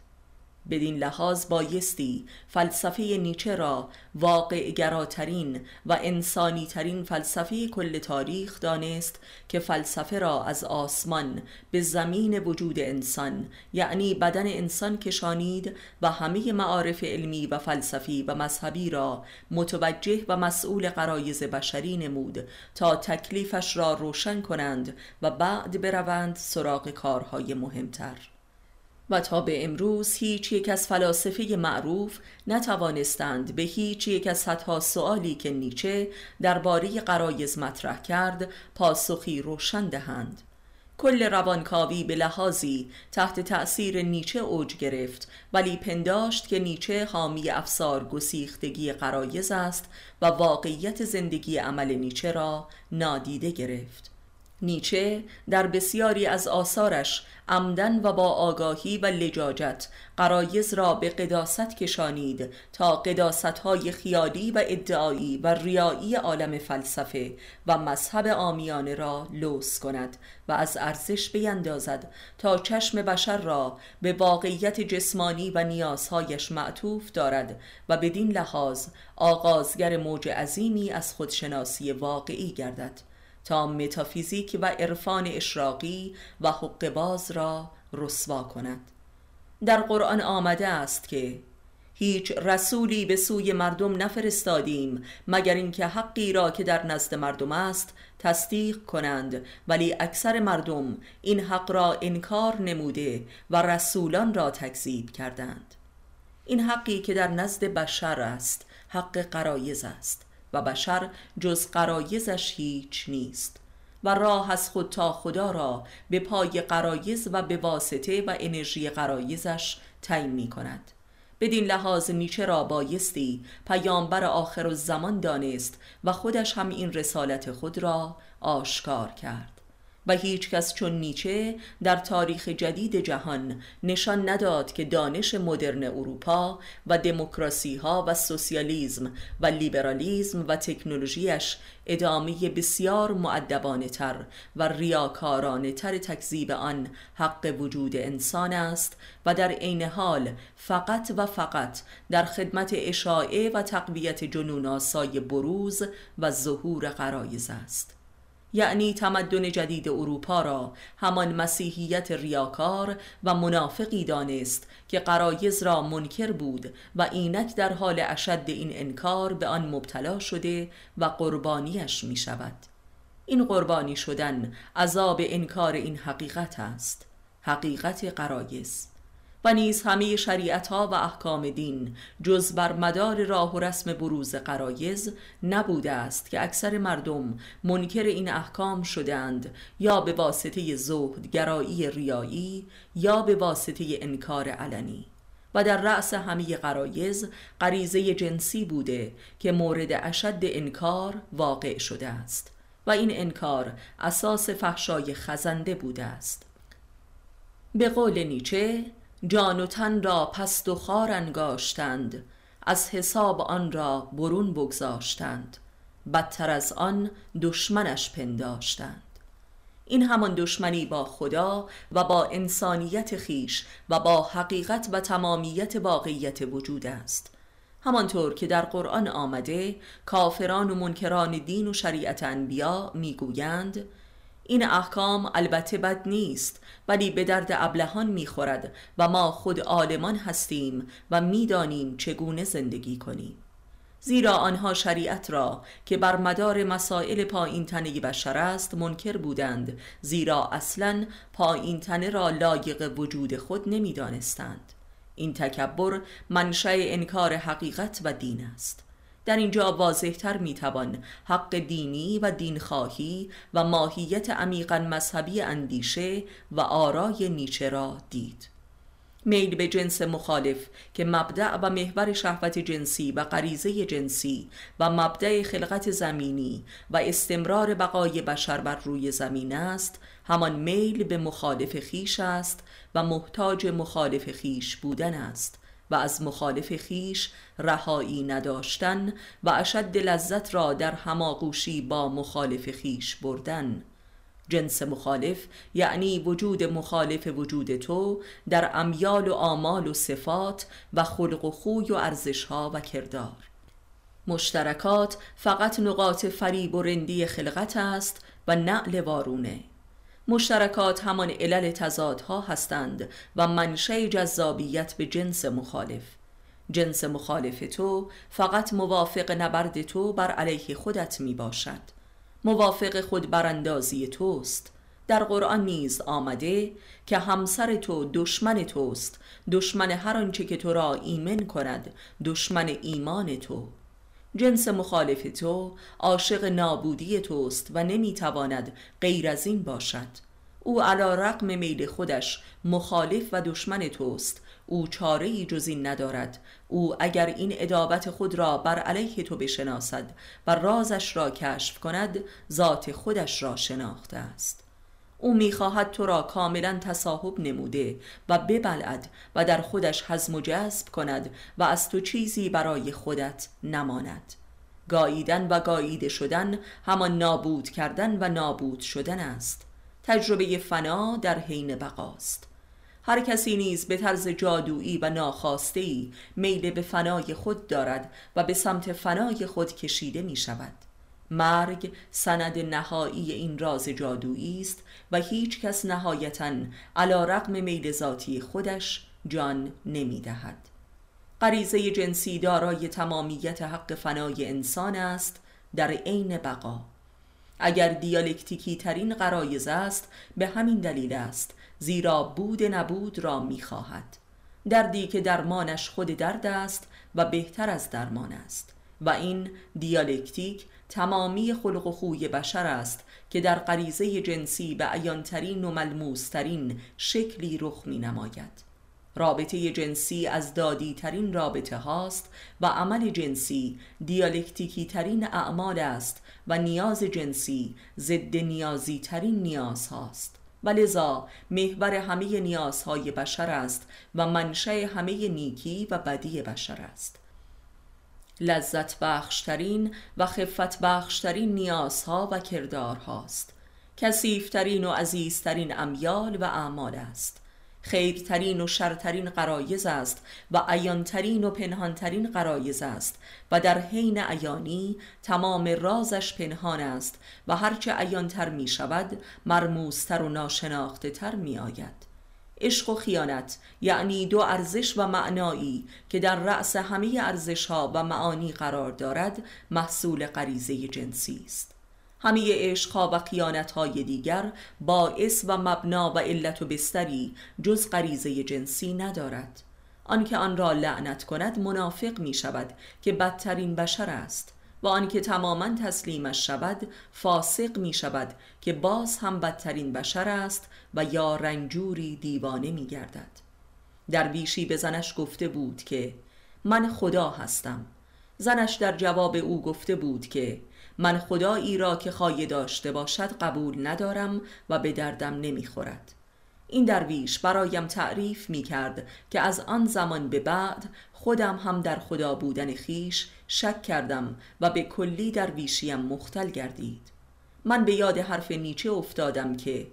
بدین لحاظ بایستی فلسفه نیچه را واقع گراترین و انسانی ترین فلسفه کل تاریخ دانست که فلسفه را از آسمان به زمین وجود انسان یعنی بدن انسان کشانید و همه معارف علمی و فلسفی و مذهبی را متوجه و مسئول قرایز بشری نمود تا تکلیفش را روشن کنند و بعد بروند سراغ کارهای مهمتر. و تا به امروز هیچ یک از فلاسفه معروف نتوانستند به هیچ یک از صدها سوالی که نیچه درباره قرایز مطرح کرد پاسخی روشن دهند. کل روانکاوی به لحاظی تحت تأثیر نیچه اوج گرفت ولی پنداشت که نیچه حامی افسار گسیختگی قرایز است و واقعیت زندگی عمل نیچه را نادیده گرفت. نیچه در بسیاری از آثارش عمدن و با آگاهی و لجاجت قرایز را به قداست کشانید تا قداست های خیالی و ادعایی و ریایی عالم فلسفه و مذهب آمیانه را لوس کند و از ارزش بیندازد تا چشم بشر را به واقعیت جسمانی و نیازهایش معطوف دارد و بدین لحاظ آغازگر موج عظیمی از خودشناسی واقعی گردد. تا متافیزیک و عرفان اشراقی و حق باز را رسوا کند. در قرآن آمده است که هیچ رسولی به سوی مردم نفرستادیم مگر اینکه حقی را که در نزد مردم است تصدیق کنند ولی اکثر مردم این حق را انکار نموده و رسولان را تکذیب کردند. این حقی که در نزد بشر است حق قرایز است. و بشر جز قرایزش هیچ نیست و راه از خود تا خدا را به پای قرایز و به واسطه و انرژی قرایزش تعیین می کند. بدین لحاظ نیچه را بایستی پیامبر آخر و زمان دانست و خودش هم این رسالت خود را آشکار کرد. و هیچ کس چون نیچه در تاریخ جدید جهان نشان نداد که دانش مدرن اروپا و دموکراسی ها و سوسیالیزم و لیبرالیزم و تکنولوژیش ادامه بسیار معدبانه تر و ریاکارانه تر تکذیب آن حق وجود انسان است و در عین حال فقط و فقط در خدمت اشاعه و تقویت جنون آسای بروز و ظهور قرایز است. یعنی تمدن جدید اروپا را. همان مسیحیت ریاکار و منافقی دانست که قرایز را منکر بود و اینک در حال اشد این انکار به آن مبتلا شده و قربانیش می شود. این قربانی شدن عذاب انکار این حقیقت است. حقیقت قرایز. و نیز همه شریعت ها و احکام دین جز بر مدار راه و رسم بروز قرایز نبوده است که اکثر مردم منکر این احکام شدند یا به واسطه زهد گرایی ریایی یا به واسطه انکار علنی. و در رأس همه قرایز غریزه جنسی بوده که مورد اشد انکار واقع شده است و این انکار اساس فحشای خزنده بوده است. به قول نیچه جان و تن را پست و خار انگاشتند از حساب آن را برون بگذاشتند بدتر از آن دشمنش پنداشتند. این همان دشمنی با خدا و با انسانیت خیش و با حقیقت و تمامیت واقعیت وجود است. همانطور که در قرآن آمده کافران و منکران دین و شریعت انبیا می‌گویند این احکام البته بد نیست ولی به درد ابلهان می‌خورد و ما خود عالمان هستیم و می‌دانیم چگونه زندگی کنیم. زیرا آنها شریعت را که بر مدار مسائل پایین تنه بشر است منکر بودند زیرا اصلا پایین تنه را لایق وجود خود نمی‌دانستند. این تکبر منشأ انکار حقیقت و دین است. در اینجا واضحتر می‌توان حق دینی و دینخواهی و ماهیت عمیقا مذهبی اندیشه و آرای نیچه را دید. میل به جنس مخالف که مبدع و محور شهوت جنسی و غریزه جنسی و مبدع خلقت زمینی و استمرار بقای بشر بر روی زمین است همان میل به مخالف خیش است و محتاج مخالف خیش بودن است. و از مخالف خیش رهایی نداشتن و اشد لذت را در هماغوشی با مخالف خیش بردن. جنس مخالف یعنی وجود مخالف وجود تو در امیال و آمال و صفات و خلق و خوی و ارزشها و کردار. مشترکات فقط نقاط فریب و رندی خلقت است و نعل وارونه. مشترکات همان علل تضادها هستند و منشه جذابیت به جنس مخالف. جنس مخالف تو فقط موافق نبرد تو بر علیه خودت می باشد. موافق خود براندازی توست. در قرآن نیز آمده که همسر تو دشمن توست. دشمن هر آنچه که تو را ایمن کند دشمن ایمان تو. جنس مخالف تو عاشق نابودی توست و نمی‌تواند غیر از این باشد. او علا رقم میل خودش مخالف و دشمن توست. او چاره ای جز این ندارد. او اگر این ادابت خود را بر علیه تو بشناسد و رازش را کشف کند ذات خودش را شناخته است. او می‌خواهد تو را کاملا تصاحب نموده و ببلد و در خودش حزم و جذب کند و از تو چیزی برای خودت نماند. گاییدن و گاییده شدن همان نابود کردن و نابود شدن است. تجربه فنا در حین بقاست. هر کسی نیز به طرز جادویی و ناخواسته میل به فنای خود دارد و به سمت فنای خود کشیده می شود مرگ سند نهایی این راز جادویی است و هیچ کس نهایتا علا رقم میل ذاتی خودش جان نمی دهد غریزه جنسی دارای تمامیت حق فنای انسان است در عین بقا. اگر دیالکتیکی ترین قرایز است به همین دلیل است زیرا بود نبود را می‌خواهد. دردی که درمانش خود درد است و بهتر از درمان است و این دیالکتیک تمامی خلق و خوی بشر است که در غریزه جنسی به عیانترین و ملموسترین شکلی رخ می نماید رابطه جنسی از دادی ترین رابطه هاست و عمل جنسی دیالکتیکی ترین اعمال است و نیاز جنسی ضد نیازی ترین نیاز هاست. و لذا محور همه نیازهای بشر است و منشأ همه نیکی و بدی بشر است. لذت بخشترین و خفت بخشترین نیازها و کردارهاست. کسیفترین و عزیزترین امیال و اعمال است. خیرترین و شرترین قرایز است و عیانترین و پنهانترین قرایز است و در حین عیانی تمام رازش پنهان است و هرچه عیانتر می شود مرموزتر و ناشناخته تر می آید عشق و خیانت یعنی دو ارزش و معنایی که در رأس همه ارزش ها و معانی قرار دارد محصول غریزه جنسی است. همه عشقها و خیانتهای دیگر باعث و مبنا و علت و بستری جز غریزه جنسی ندارد. آنکه آن را لعنت کند منافق می شود که بدترین بشر است. و آنکه تماما تسلیمش شود فاسق می شود که باز هم بدترین بشر است و یا رنجوری دیوانه می گردد در بیشی به زنش گفته بود که من خدا هستم. زنش در جواب او گفته بود که من خدایی را که خواهی داشته باشد قبول ندارم و به دردم نمی‌خورد. این درویش برایم تعریف می کرد که از آن زمان به بعد خودم هم در خدا بودن خیش شک کردم و به کلی درویشیم مختل گردید. من به یاد حرف نیچه افتادم که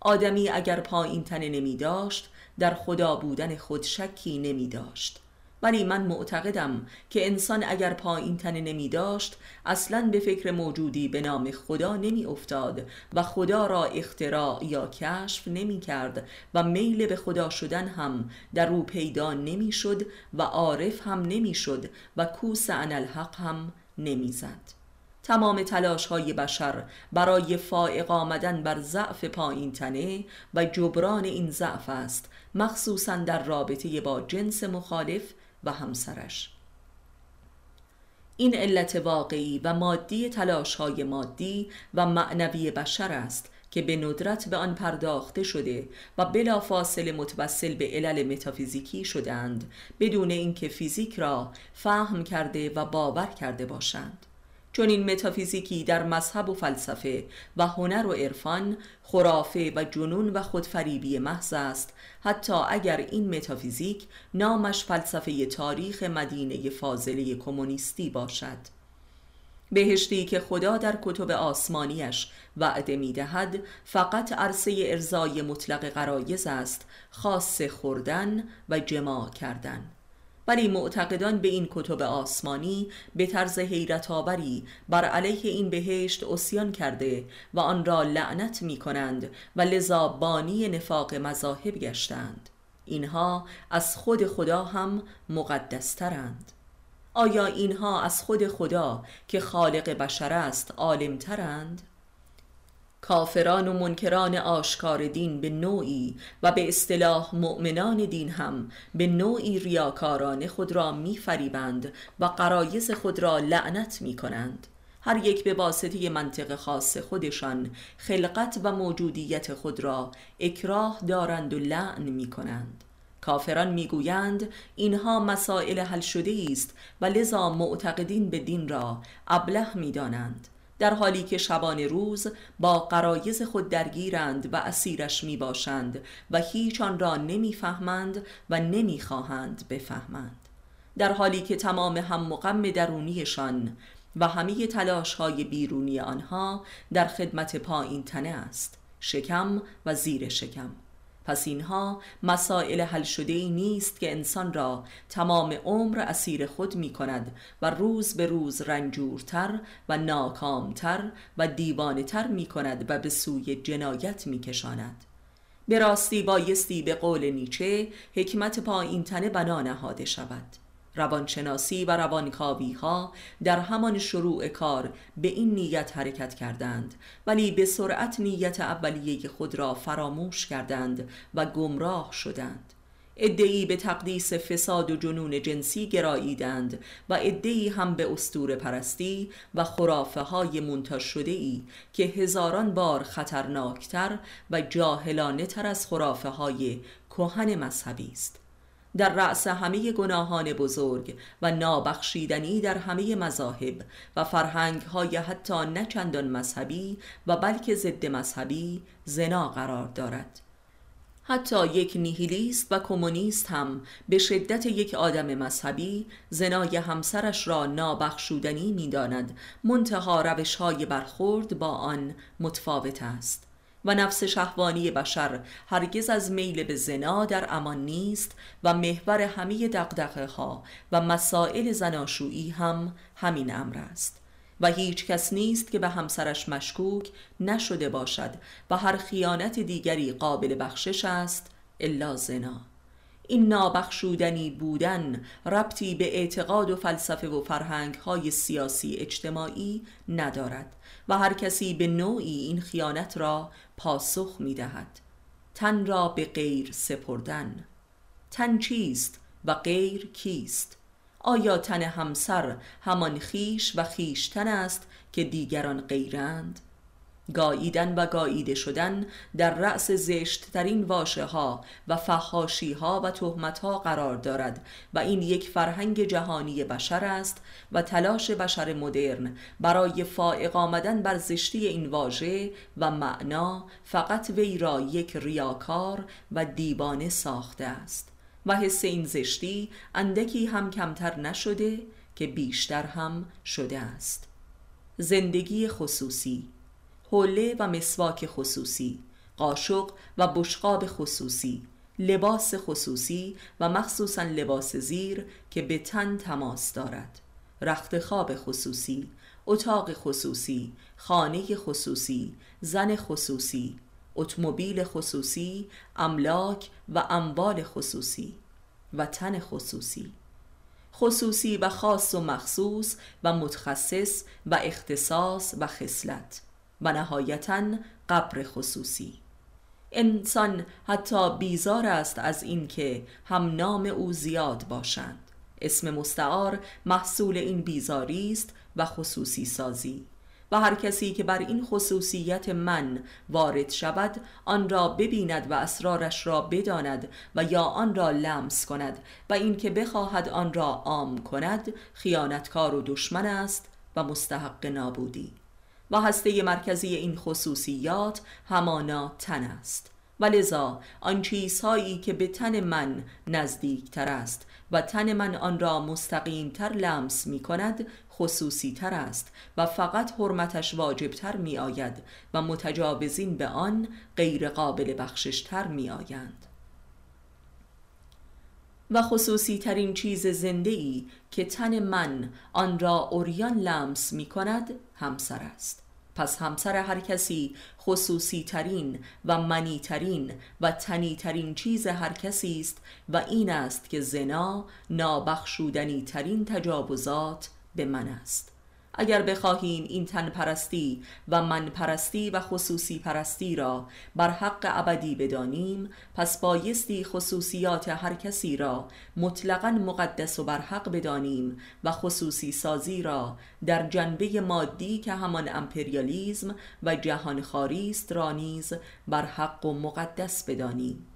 آدمی اگر پایین تنه نمی داشت در خدا بودن خود شکی نمی داشت. ولی من معتقدم که انسان اگر پایین تنه نمی داشت اصلا به فکر موجودی به نام خدا نمی افتاد و خدا را اختراع یا کشف نمی کرد و میل به خدا شدن هم در او پیدا نمی شد و عارف هم نمی شد و کوس الحق هم نمی زد. تمام تلاش های بشر برای فائق آمدن بر ضعف پایین تنه و جبران این ضعف است مخصوصا در رابطه با جنس مخالف و همسرش. این علت واقعی و مادی تلاش های مادی و معنوی بشر است که به ندرت به آن پرداخته شده و بلا فاصله متوسل به علل متافیزیکی شدند بدون اینکه فیزیک را فهم کرده و باور کرده باشند. چون این متافیزیکی در مذهب و فلسفه و هنر و عرفان خرافه و جنون و خودفریبی محض است. حتی اگر این متافیزیک نامش فلسفه تاریخ مدینه فاضله کمونیستی باشد. بهشتی که خدا در کتب آسمانیش وعده می دهد فقط عرصه ارزای مطلق قرایز است خاص خوردن و جماع کردن. ولی معتقدان به این کتب آسمانی به طرز حیرت آوری بر علیه این بهشت اسیان کرده و آن را لعنت می کنند و لذا بانی نفاق مذاهب گشتند اینها از خود خدا هم مقدسترند آیا اینها از خود خدا که خالق بشر است عالمترند؟ کافران و منکران آشکار دین به نوعی و به اصطلاح مؤمنان دین هم به نوعی ریاکارانه خود را میفریبند و قرایز خود را لعنت می کنند هر یک به واسطه منطق خاص خودشان خلقت و موجودیت خود را اکراه دارند و لعن می کنند کافران می‌گویند اینها مسائل حل شده است و لذا معتقدین به دین را ابله می‌دانند. در حالی که شبان روز با قرایز خود درگیرند و اسیرش می باشند و هیچ آن را نمی‌فهمند و نمی‌خواهند بفهمند. در حالی که تمام هم مقم درونیشان و همه تلاش های بیرونی آنها در خدمت پایین تنه است شکم و زیر شکم. پس اینها مسائل حل شده ای نیست که انسان را تمام عمر اسیر خود می کند و روز به روز رنجورتر و ناکامتر و دیوانه تر می کند و به سوی جنایت می کشاند به راستی بایستی به قول نیچه حکمت پایین تنه بنا نهاده شود. روانشناسی و روانکاوی ها در همان شروع کار به این نیت حرکت کردند ولی به سرعت نیت اولیه خود را فراموش کردند و گمراه شدند. ادعی به تقدیس فساد و جنون جنسی گراییدند و ادعی هم به استور پرستی و خرافه های منتج شده ای که هزاران بار خطرناکتر و جاهلانه تر از خرافه های کهن مذهبی است. در رأس همه گناهان بزرگ و نابخشیدنی در همه مذاهب و فرهنگ های حتی نه چندان مذهبی و بلکه ضد مذهبی زنا قرار دارد. حتی یک نیهیلیست و کمونیست هم به شدت یک آدم مذهبی زنای همسرش را نابخشودنی می‌داند. منتها روش های برخورد با آن متفاوت است. و نفس شهوانی بشر. هرگز از میل به زنا در امان نیست و محور همه دقدقه ها و مسائل زناشویی هم همین امر است. و هیچ کس نیست که به همسرش مشکوک نشده باشد و هر خیانت دیگری قابل بخشش است الا زنا. این نابخشودنی بودن ربطی به اعتقاد و فلسفه و فرهنگ های سیاسی اجتماعی ندارد. و هر کسی به نوعی این خیانت را پاسخ می دهد تن را به غیر سپردن. تن چیست و غیر کیست؟ آیا تن همسر همان خیش و خیشتن است که دیگران غیرند؟ گاییدن و گاییده شدن در رأس زشتترین واشه ها و فحاشی ها و تهمت ها قرار دارد و این یک فرهنگ جهانی بشر است و تلاش بشر مدرن برای فائق آمدن بر زشتی این واژه و معنا فقط وی را یک ریاکار و دیوانه ساخته است و حس این زشتی اندکی هم کمتر نشده که بیشتر هم شده است. زندگی خصوصی حوله و مسواک خصوصی قاشق و بشقاب خصوصی لباس خصوصی و مخصوصا لباس زیر که به تن تماس دارد. رخت خواب خصوصی اتاق خصوصی خانه خصوصی زن خصوصی اتومبیل خصوصی املاک و اموال خصوصی و تن خصوصی. خصوصی و خاص و مخصوص و متخصص و اختصاص و خصلت. و نهایتا قبر خصوصی. انسان حتی بیزار است از اینکه هم نام او زیاد باشند. اسم مستعار محصول این بیزاری است و خصوصی سازی. و هر کسی که بر این خصوصیت من وارد شود آن را ببیند و اسرارش را بداند و یا آن را لمس کند و اینکه بخواهد آن را عام کند خیانتکار و دشمن است و مستحق نابودی. و هسته مرکزی این خصوصیات همانا تن است. و لذا آن چیزهایی که به تن من نزدیک تر است و تن من آن را مستقیم تر لمس می کند خصوصی تر است و فقط حرمتش واجب تر می آید و متجاوزین به آن غیر قابل بخشش تر می آیند و خصوصی ترین چیز زنده ای که تن من آن را اوریان لمس می کند همسر است. پس همسر هر کسی خصوصی ترین و منی ترین و تنی ترین چیز هر کسی است و این است که زنا نابخشودنی ترین تجاوزات به من است. اگر بخواهیم این تن پرستی و من پرستی و خصوصی پرستی را بر حق ابدی بدانیم پس بایستی خصوصیات هر کسی را مطلقا مقدس و بر حق بدانیم و خصوصی سازی را در جنبه مادی که همان امپریالیزم و جهانخواری است را نیز بر حق و مقدس بدانیم.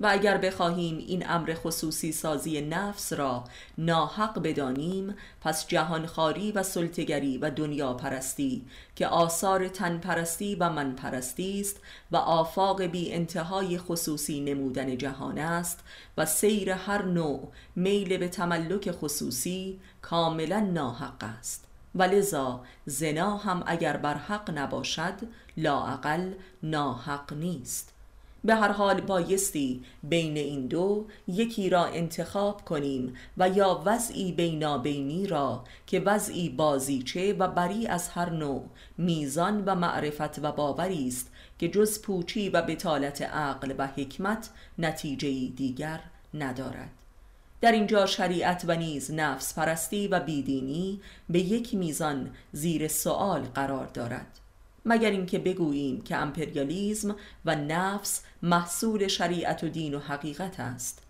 و اگر بخواهیم این امر خصوصی سازی نفس را ناحق بدانیم پس جهانخواری و سلطگری و دنیا پرستی که آثار تن پرستی و من پرستی است و آفاق بی انتهای خصوصی نمودن جهان است و سیر هر نوع میل به تملک خصوصی کاملا ناحق است. و لذا زنا هم اگر بر حق نباشد لاعقل ناحق نیست. به هر حال بایستی بین این دو یکی را انتخاب کنیم و یا وضعی بینابینی را که وضعی بازیچه و بری از هر نوع میزان و معرفت و باوری است که جز پوچی و بتالت عقل و حکمت نتیجه دیگر ندارد. در اینجا شریعت و نیز نفس پرستی و بیدینی به یک میزان زیر سوال قرار دارد. مگر اینکه بگوییم که امپریالیزم و نفس محصول شریعت و دین و حقیقت است.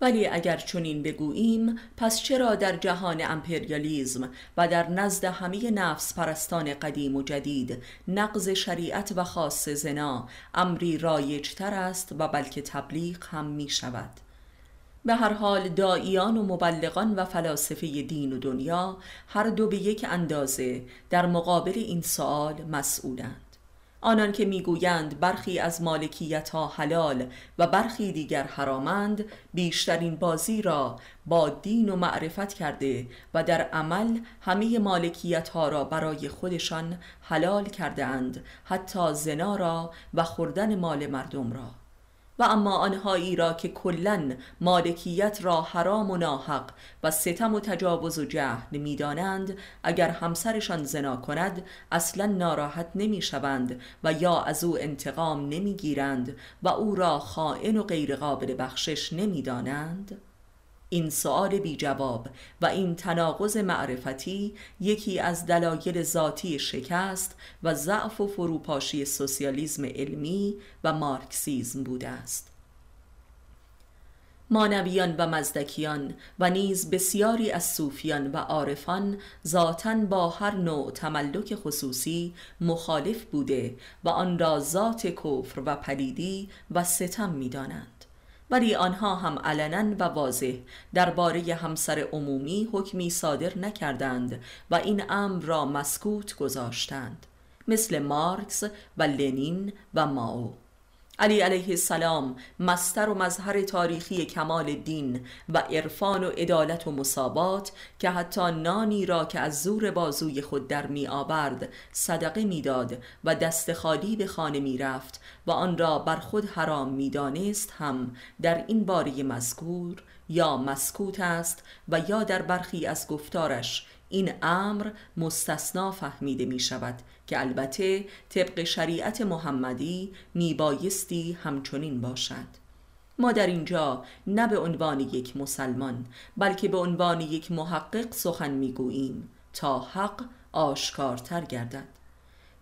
ولی اگر چنین بگوییم پس چرا در جهان امپریالیزم و در نزد همه نفس پرستان قدیم و جدید نقض شریعت و خاص زنا امری رایجتر است و بلکه تبلیغ هم می شود به هر حال داییان و مبلغان و فلاسفه دین و دنیا هر دو به یک اندازه در مقابل این سوال مسئولند. آنان که می‌گویند برخی از مالکیت ها حلال و برخی دیگر حرامند بیشترین بازی را با دین و معرفت کرده و در عمل همه مالکیت ها را برای خودشان حلال کرده اند حتی زنا را و خوردن مال مردم را. و اما آنهایی را که کلا مالکیت را حرام و ناحق و ستم و تجاوز و جهل می‌دانند اگر همسرشان زنا کند اصلا ناراحت نمی‌شوند و یا از او انتقام نمی‌گیرند و او را خائن و غیر قابل بخشش نمی‌دانند؟ این سؤال بی جواب و این تناقض معرفتی یکی از دلایل ذاتی شکست و ضعف و فروپاشی سوسیالیسم علمی و مارکسیزم بوده است. مانویان و مزدکیان و نیز بسیاری از صوفیان و عارفان ذاتا با هر نوع تملک خصوصی مخالف بوده و آن را ذات کفر و پلیدی و ستم می‌دانند. ولی آنها هم علنا و واضح درباره همسر عمومی حکمی صادر نکردند و این امر را مسکوت گذاشتند. مثل مارکس و لنین و ماو. علی علیه السلام مستر و مظهر تاریخی کمال دین و عرفان و عدالت و مصابات که حتی نانی را که از زور بازوی خود در می آورد صدقه می‌داد و دست خالی به خانه می رفت و آن را بر خود حرام می دانست هم در این باری مذکور یا مسکوت است و یا در برخی از گفتارش این امر مستثنا فهمیده می شود. که البته طبق شریعت محمدی میبایستی همچنین باشد. ما در اینجا نه به عنوان یک مسلمان بلکه به عنوان یک محقق سخن می‌گوییم تا حق آشکارتر گردد.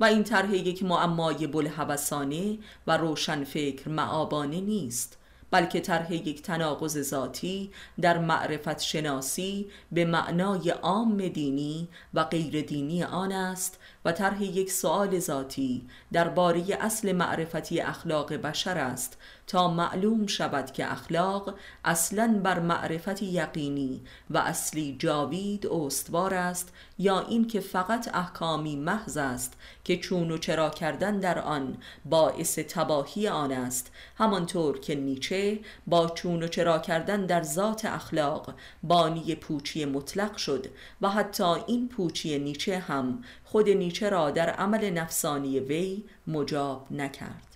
و این طرح یک معمای بلحوثانه و روشنفکر معابانه نیست بلکه طرح یک تناقض ذاتی در معرفت شناسی به معنای عام دینی و غیر دینی آن است و طرح یک سؤال ذاتی درباره اصل معرفتی اخلاق بشر است تا معلوم شود که اخلاق اصلا بر معرفت یقینی و اصلی جاوید استوار است یا اینکه فقط احکامی محض است که چون و چرا کردن در آن باعث تباهی آن است همانطور که نیچه با چون و چرا کردن در ذات اخلاق بانی پوچی مطلق شد و حتی این پوچی نیچه هم خود نیچه را در عمل نفسانی وی مجاب نکرد.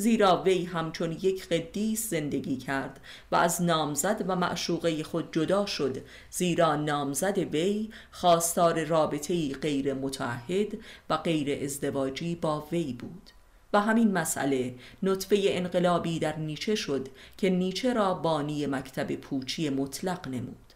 زیرا وی همچون یک قدیس زندگی کرد و از نامزد و معشوقه خود جدا شد زیرا نامزد وی خواستار رابطه غیر متعهد و غیر ازدواجی با وی بود. و همین مسئله نطفه انقلابی در نیچه شد که نیچه را بانی مکتب پوچی مطلق نمود.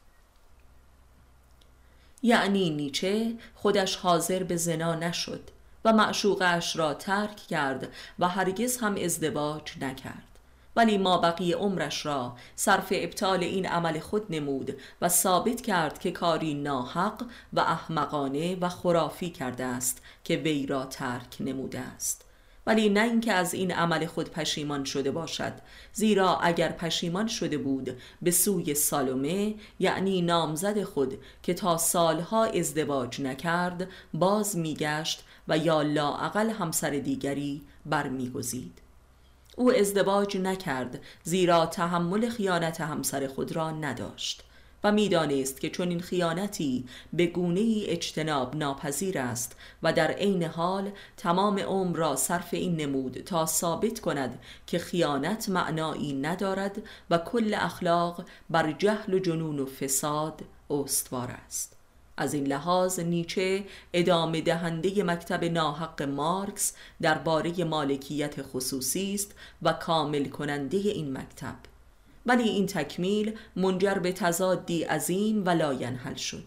یعنی نیچه خودش حاضر به زنا نشد. و معشوقش را ترک کرد و هرگز هم ازدواج نکرد. ولی ما بقیه عمرش را صرف ابطال این عمل خود نمود و ثابت کرد که کاری ناحق و احمقانه و خرافی کرده است که وی را ترک نموده است. ولی نه اینکه از این عمل خود پشیمان شده باشد زیرا اگر پشیمان شده بود به سوی سالومه یعنی نامزد خود که تا سالها ازدواج نکرد باز میگشت و یا لاعقل همسر دیگری برمیگزید. او ازدواج نکرد زیرا تحمل خیانت همسر خود را نداشت و می‌دانست که چون این خیانتی به گونه اجتناب ناپذیر است و در عین حال تمام عمر را صرف این نمود تا ثابت کند که خیانت معنایی ندارد و کل اخلاق بر جهل و جنون و فساد استوار است. از این لحاظ نیچه ادامه دهنده مکتب ناحق مارکس درباره مالکیت خصوصی است و کامل کننده این مکتب. ولی این تکمیل منجر به تضادی عظیم و لاینحل شد.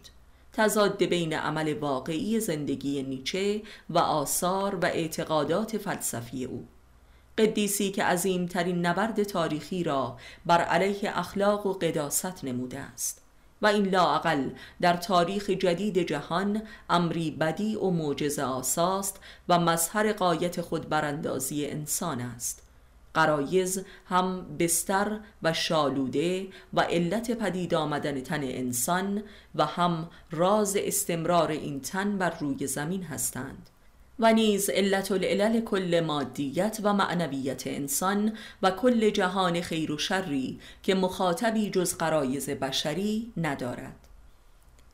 تضاد بین عمل واقعی زندگی نیچه و آثار و اعتقادات فلسفی او. قدیسی که عظیمترین نبرد تاریخی را بر علیه اخلاق و قداست نموده است. و این لااقل در تاریخ جدید جهان امری بدیع و معجزه آساست و مظهر غایت خود براندازی انسان است. قرایز هم بستر و شالوده و علت پدید آمدن تن انسان و هم راز استمرار این تن بر روی زمین هستند. و نیز علت العلل کل مادیت و معنویت انسان و کل جهان خیر و شری که مخاطبی جز قرایز بشری ندارد.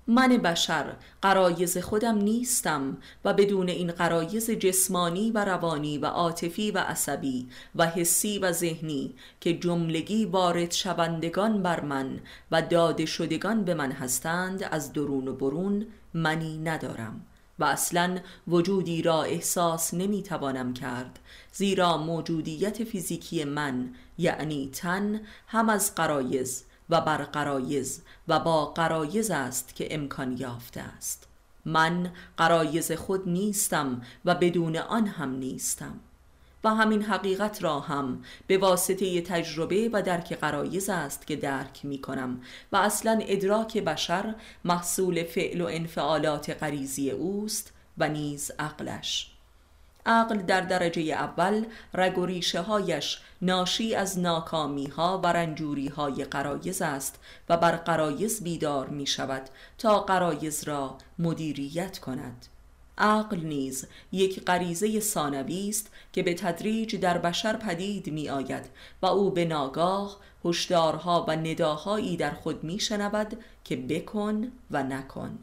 من بشر قرایز خودم نیستم و بدون این قرایز جسمانی و روانی و عاطفی و عصبی و حسی و ذهنی که جملگی وارد شوندگان بر من و داده شدگان به من هستند از درون و برون منی ندارم. و اصلا وجودی را احساس نمی توانم کرد زیرا موجودیت فیزیکی من یعنی تن هم از قرایز و بر قرایز و با قرایز است که امکان یافته است. من قرایز خود نیستم و بدون آن هم نیستم. و همین حقیقت را هم به واسطه تجربه و درک قرایز است که درک می کنم و اصلا ادراک بشر محصول فعل و انفعالات غریزی اوست و نیز عقلش. عقل در درجه اول رگ و ریشه هایش ناشی از ناکامی ها و رنجوری های قرایز است و بر قرایز بیدار می شود تا قرایز را مدیریت کند. عقل نیز یک غریزه ثانوی است که به تدریج در بشر پدید می آید و او به ناگاه هشدارها و نداهایی در خود می شنود که بکن و نکن.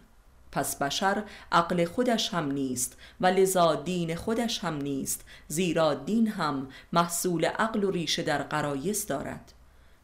پس بشر عقل خودش هم نیست و لذا دین خودش هم نیست زیرا دین هم محصول عقل و ریشه در قرایز دارد.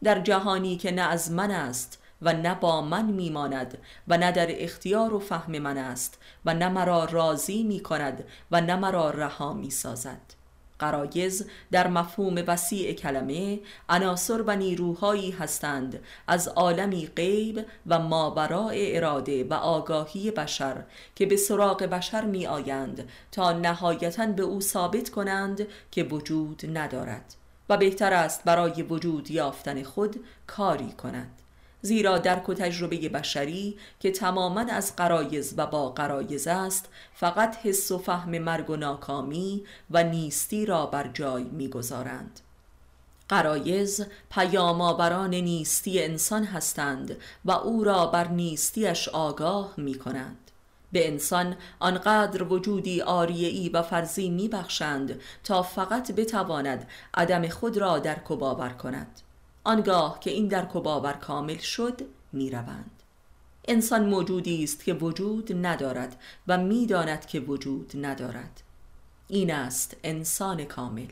در جهانی که نه از من است و نه با من میماند و نه در اختیار و فهم من است و نه مرا راضی می کند و نه مرا رها می سازد قرایز در مفهوم وسیع کلمه عناصر و نیروهایی هستند از عالمی غیب و ماورای اراده و آگاهی بشر که به سراغ بشر می آیند تا نهایتا به او ثابت کنند که وجود ندارد و بهتر است برای وجود یافتن خود کاری کند. زیرا درک و تجربه بشری که تماما از قرایز و با قرایز است فقط حس و فهم مرگ و ناکامی و نیستی را بر جای می‌گذارند. قرایز پیامآوران نیستی انسان هستند و او را بر نیستیش آگاه می کنند به انسان آنقدر وجودی آریعی و فرضی میبخشند تا فقط بتواند عدم خود را درک و باور کند. آنگاه که این درک و باور کامل شد می روند. انسان موجودی است که وجود ندارد و می‌داند که وجود ندارد. این است انسان کامل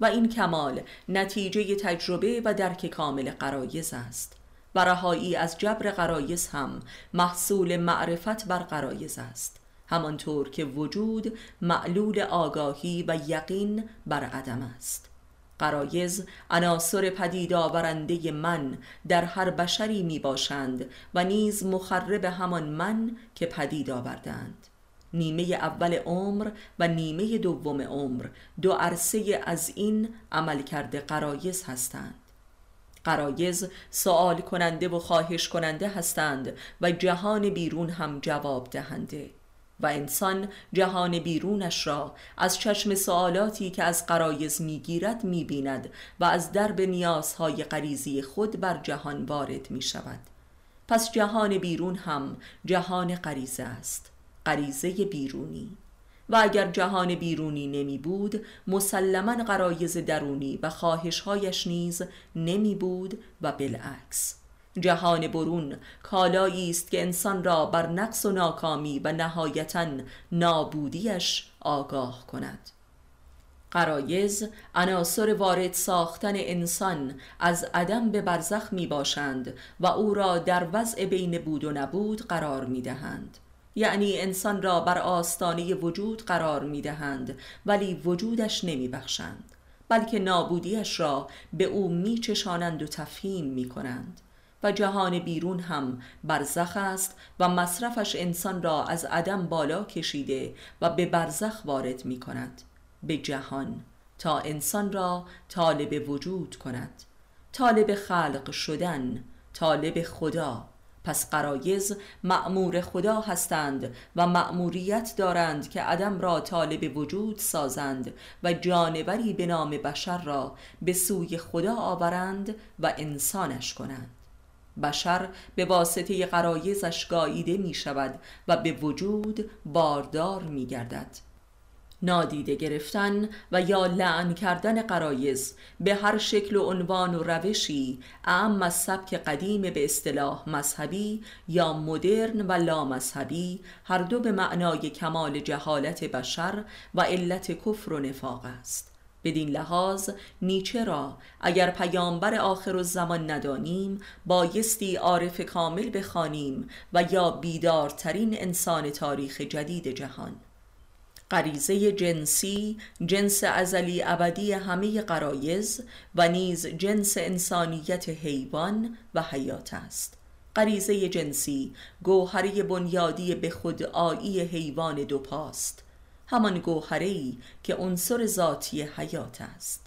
و این کمال نتیجه تجربه و درک کامل قرایز است. و رهایی از جبر قرایز هم محصول معرفت بر قرایز است. همانطور که وجود معلول آگاهی و یقین بر عدم است. قرایز عناصر پدید آورنده من در هر بشری می باشند و نیز مخرب همان من که پدید آوردند. نیمه اول عمر و نیمه دوم عمر دو عرصه از این عمل کرده قرایز هستند. قرایز سوال کننده و خواهش کننده هستند و جهان بیرون هم جواب دهنده. و انسان جهان بیرونش را از چشم سوالاتی که از قرایز می‌گیرد می‌بیند و از درب نیازهای غریزی خود بر جهان وارد می شود پس جهان بیرون هم جهان غریزه است غریزه بیرونی. و اگر جهان بیرونی نمی بود مسلما قرایز درونی و خواهشهایش نیز نمی بود و بالعکس. جهان برون. کالایی است که انسان را بر نقص و ناکامی و نهایتا نابودیش آگاه کند. قرایز عناصر وارد ساختن انسان از عدم به برزخ می باشند و او را در وضع بین بود و نبود قرار می دهند. یعنی انسان را بر آستانه وجود قرار می دهند ولی وجودش نمی بخشند بلکه نابودیش را به او می چشانند و تفهیم می کنند. جهان بیرون هم برزخ است و مصرفش انسان را از عدم بالا کشیده و به برزخ وارد می کند. به جهان. تا انسان را طالب وجود کند. طالب خلق شدن. طالب خدا. پس قرایز معمور خدا هستند و معموریت دارند که عدم را طالب وجود سازند و جانوری به نام بشر را به سوی خدا آورند و انسانش کنند. بشر به واسطه قرایزش گاییده می شود و به وجود باردار می گردد نادیده گرفتن و یا لعن کردن قرایز به هر شکل و عنوان و روشی اعم از سبک قدیم به اصطلاح مذهبی یا مدرن و لامذهبی هر دو به معنای کمال جهالت بشر و علت کفر و نفاق است. بدین لحاظ نیچه را. اگر پیامبر آخر زمان ندانیم بایستی عارف کامل بخوانیم و یا بیدارترین انسان تاریخ جدید جهان. غریزه جنسی جنس ازلی ابدی همه قرایز و نیز جنس انسانیت حیوان و حیات است. غریزه جنسی گوهره بنیادی به خودآیی حیوان دو پاست. همان گوهره ای که عنصر ذاتی حیات است.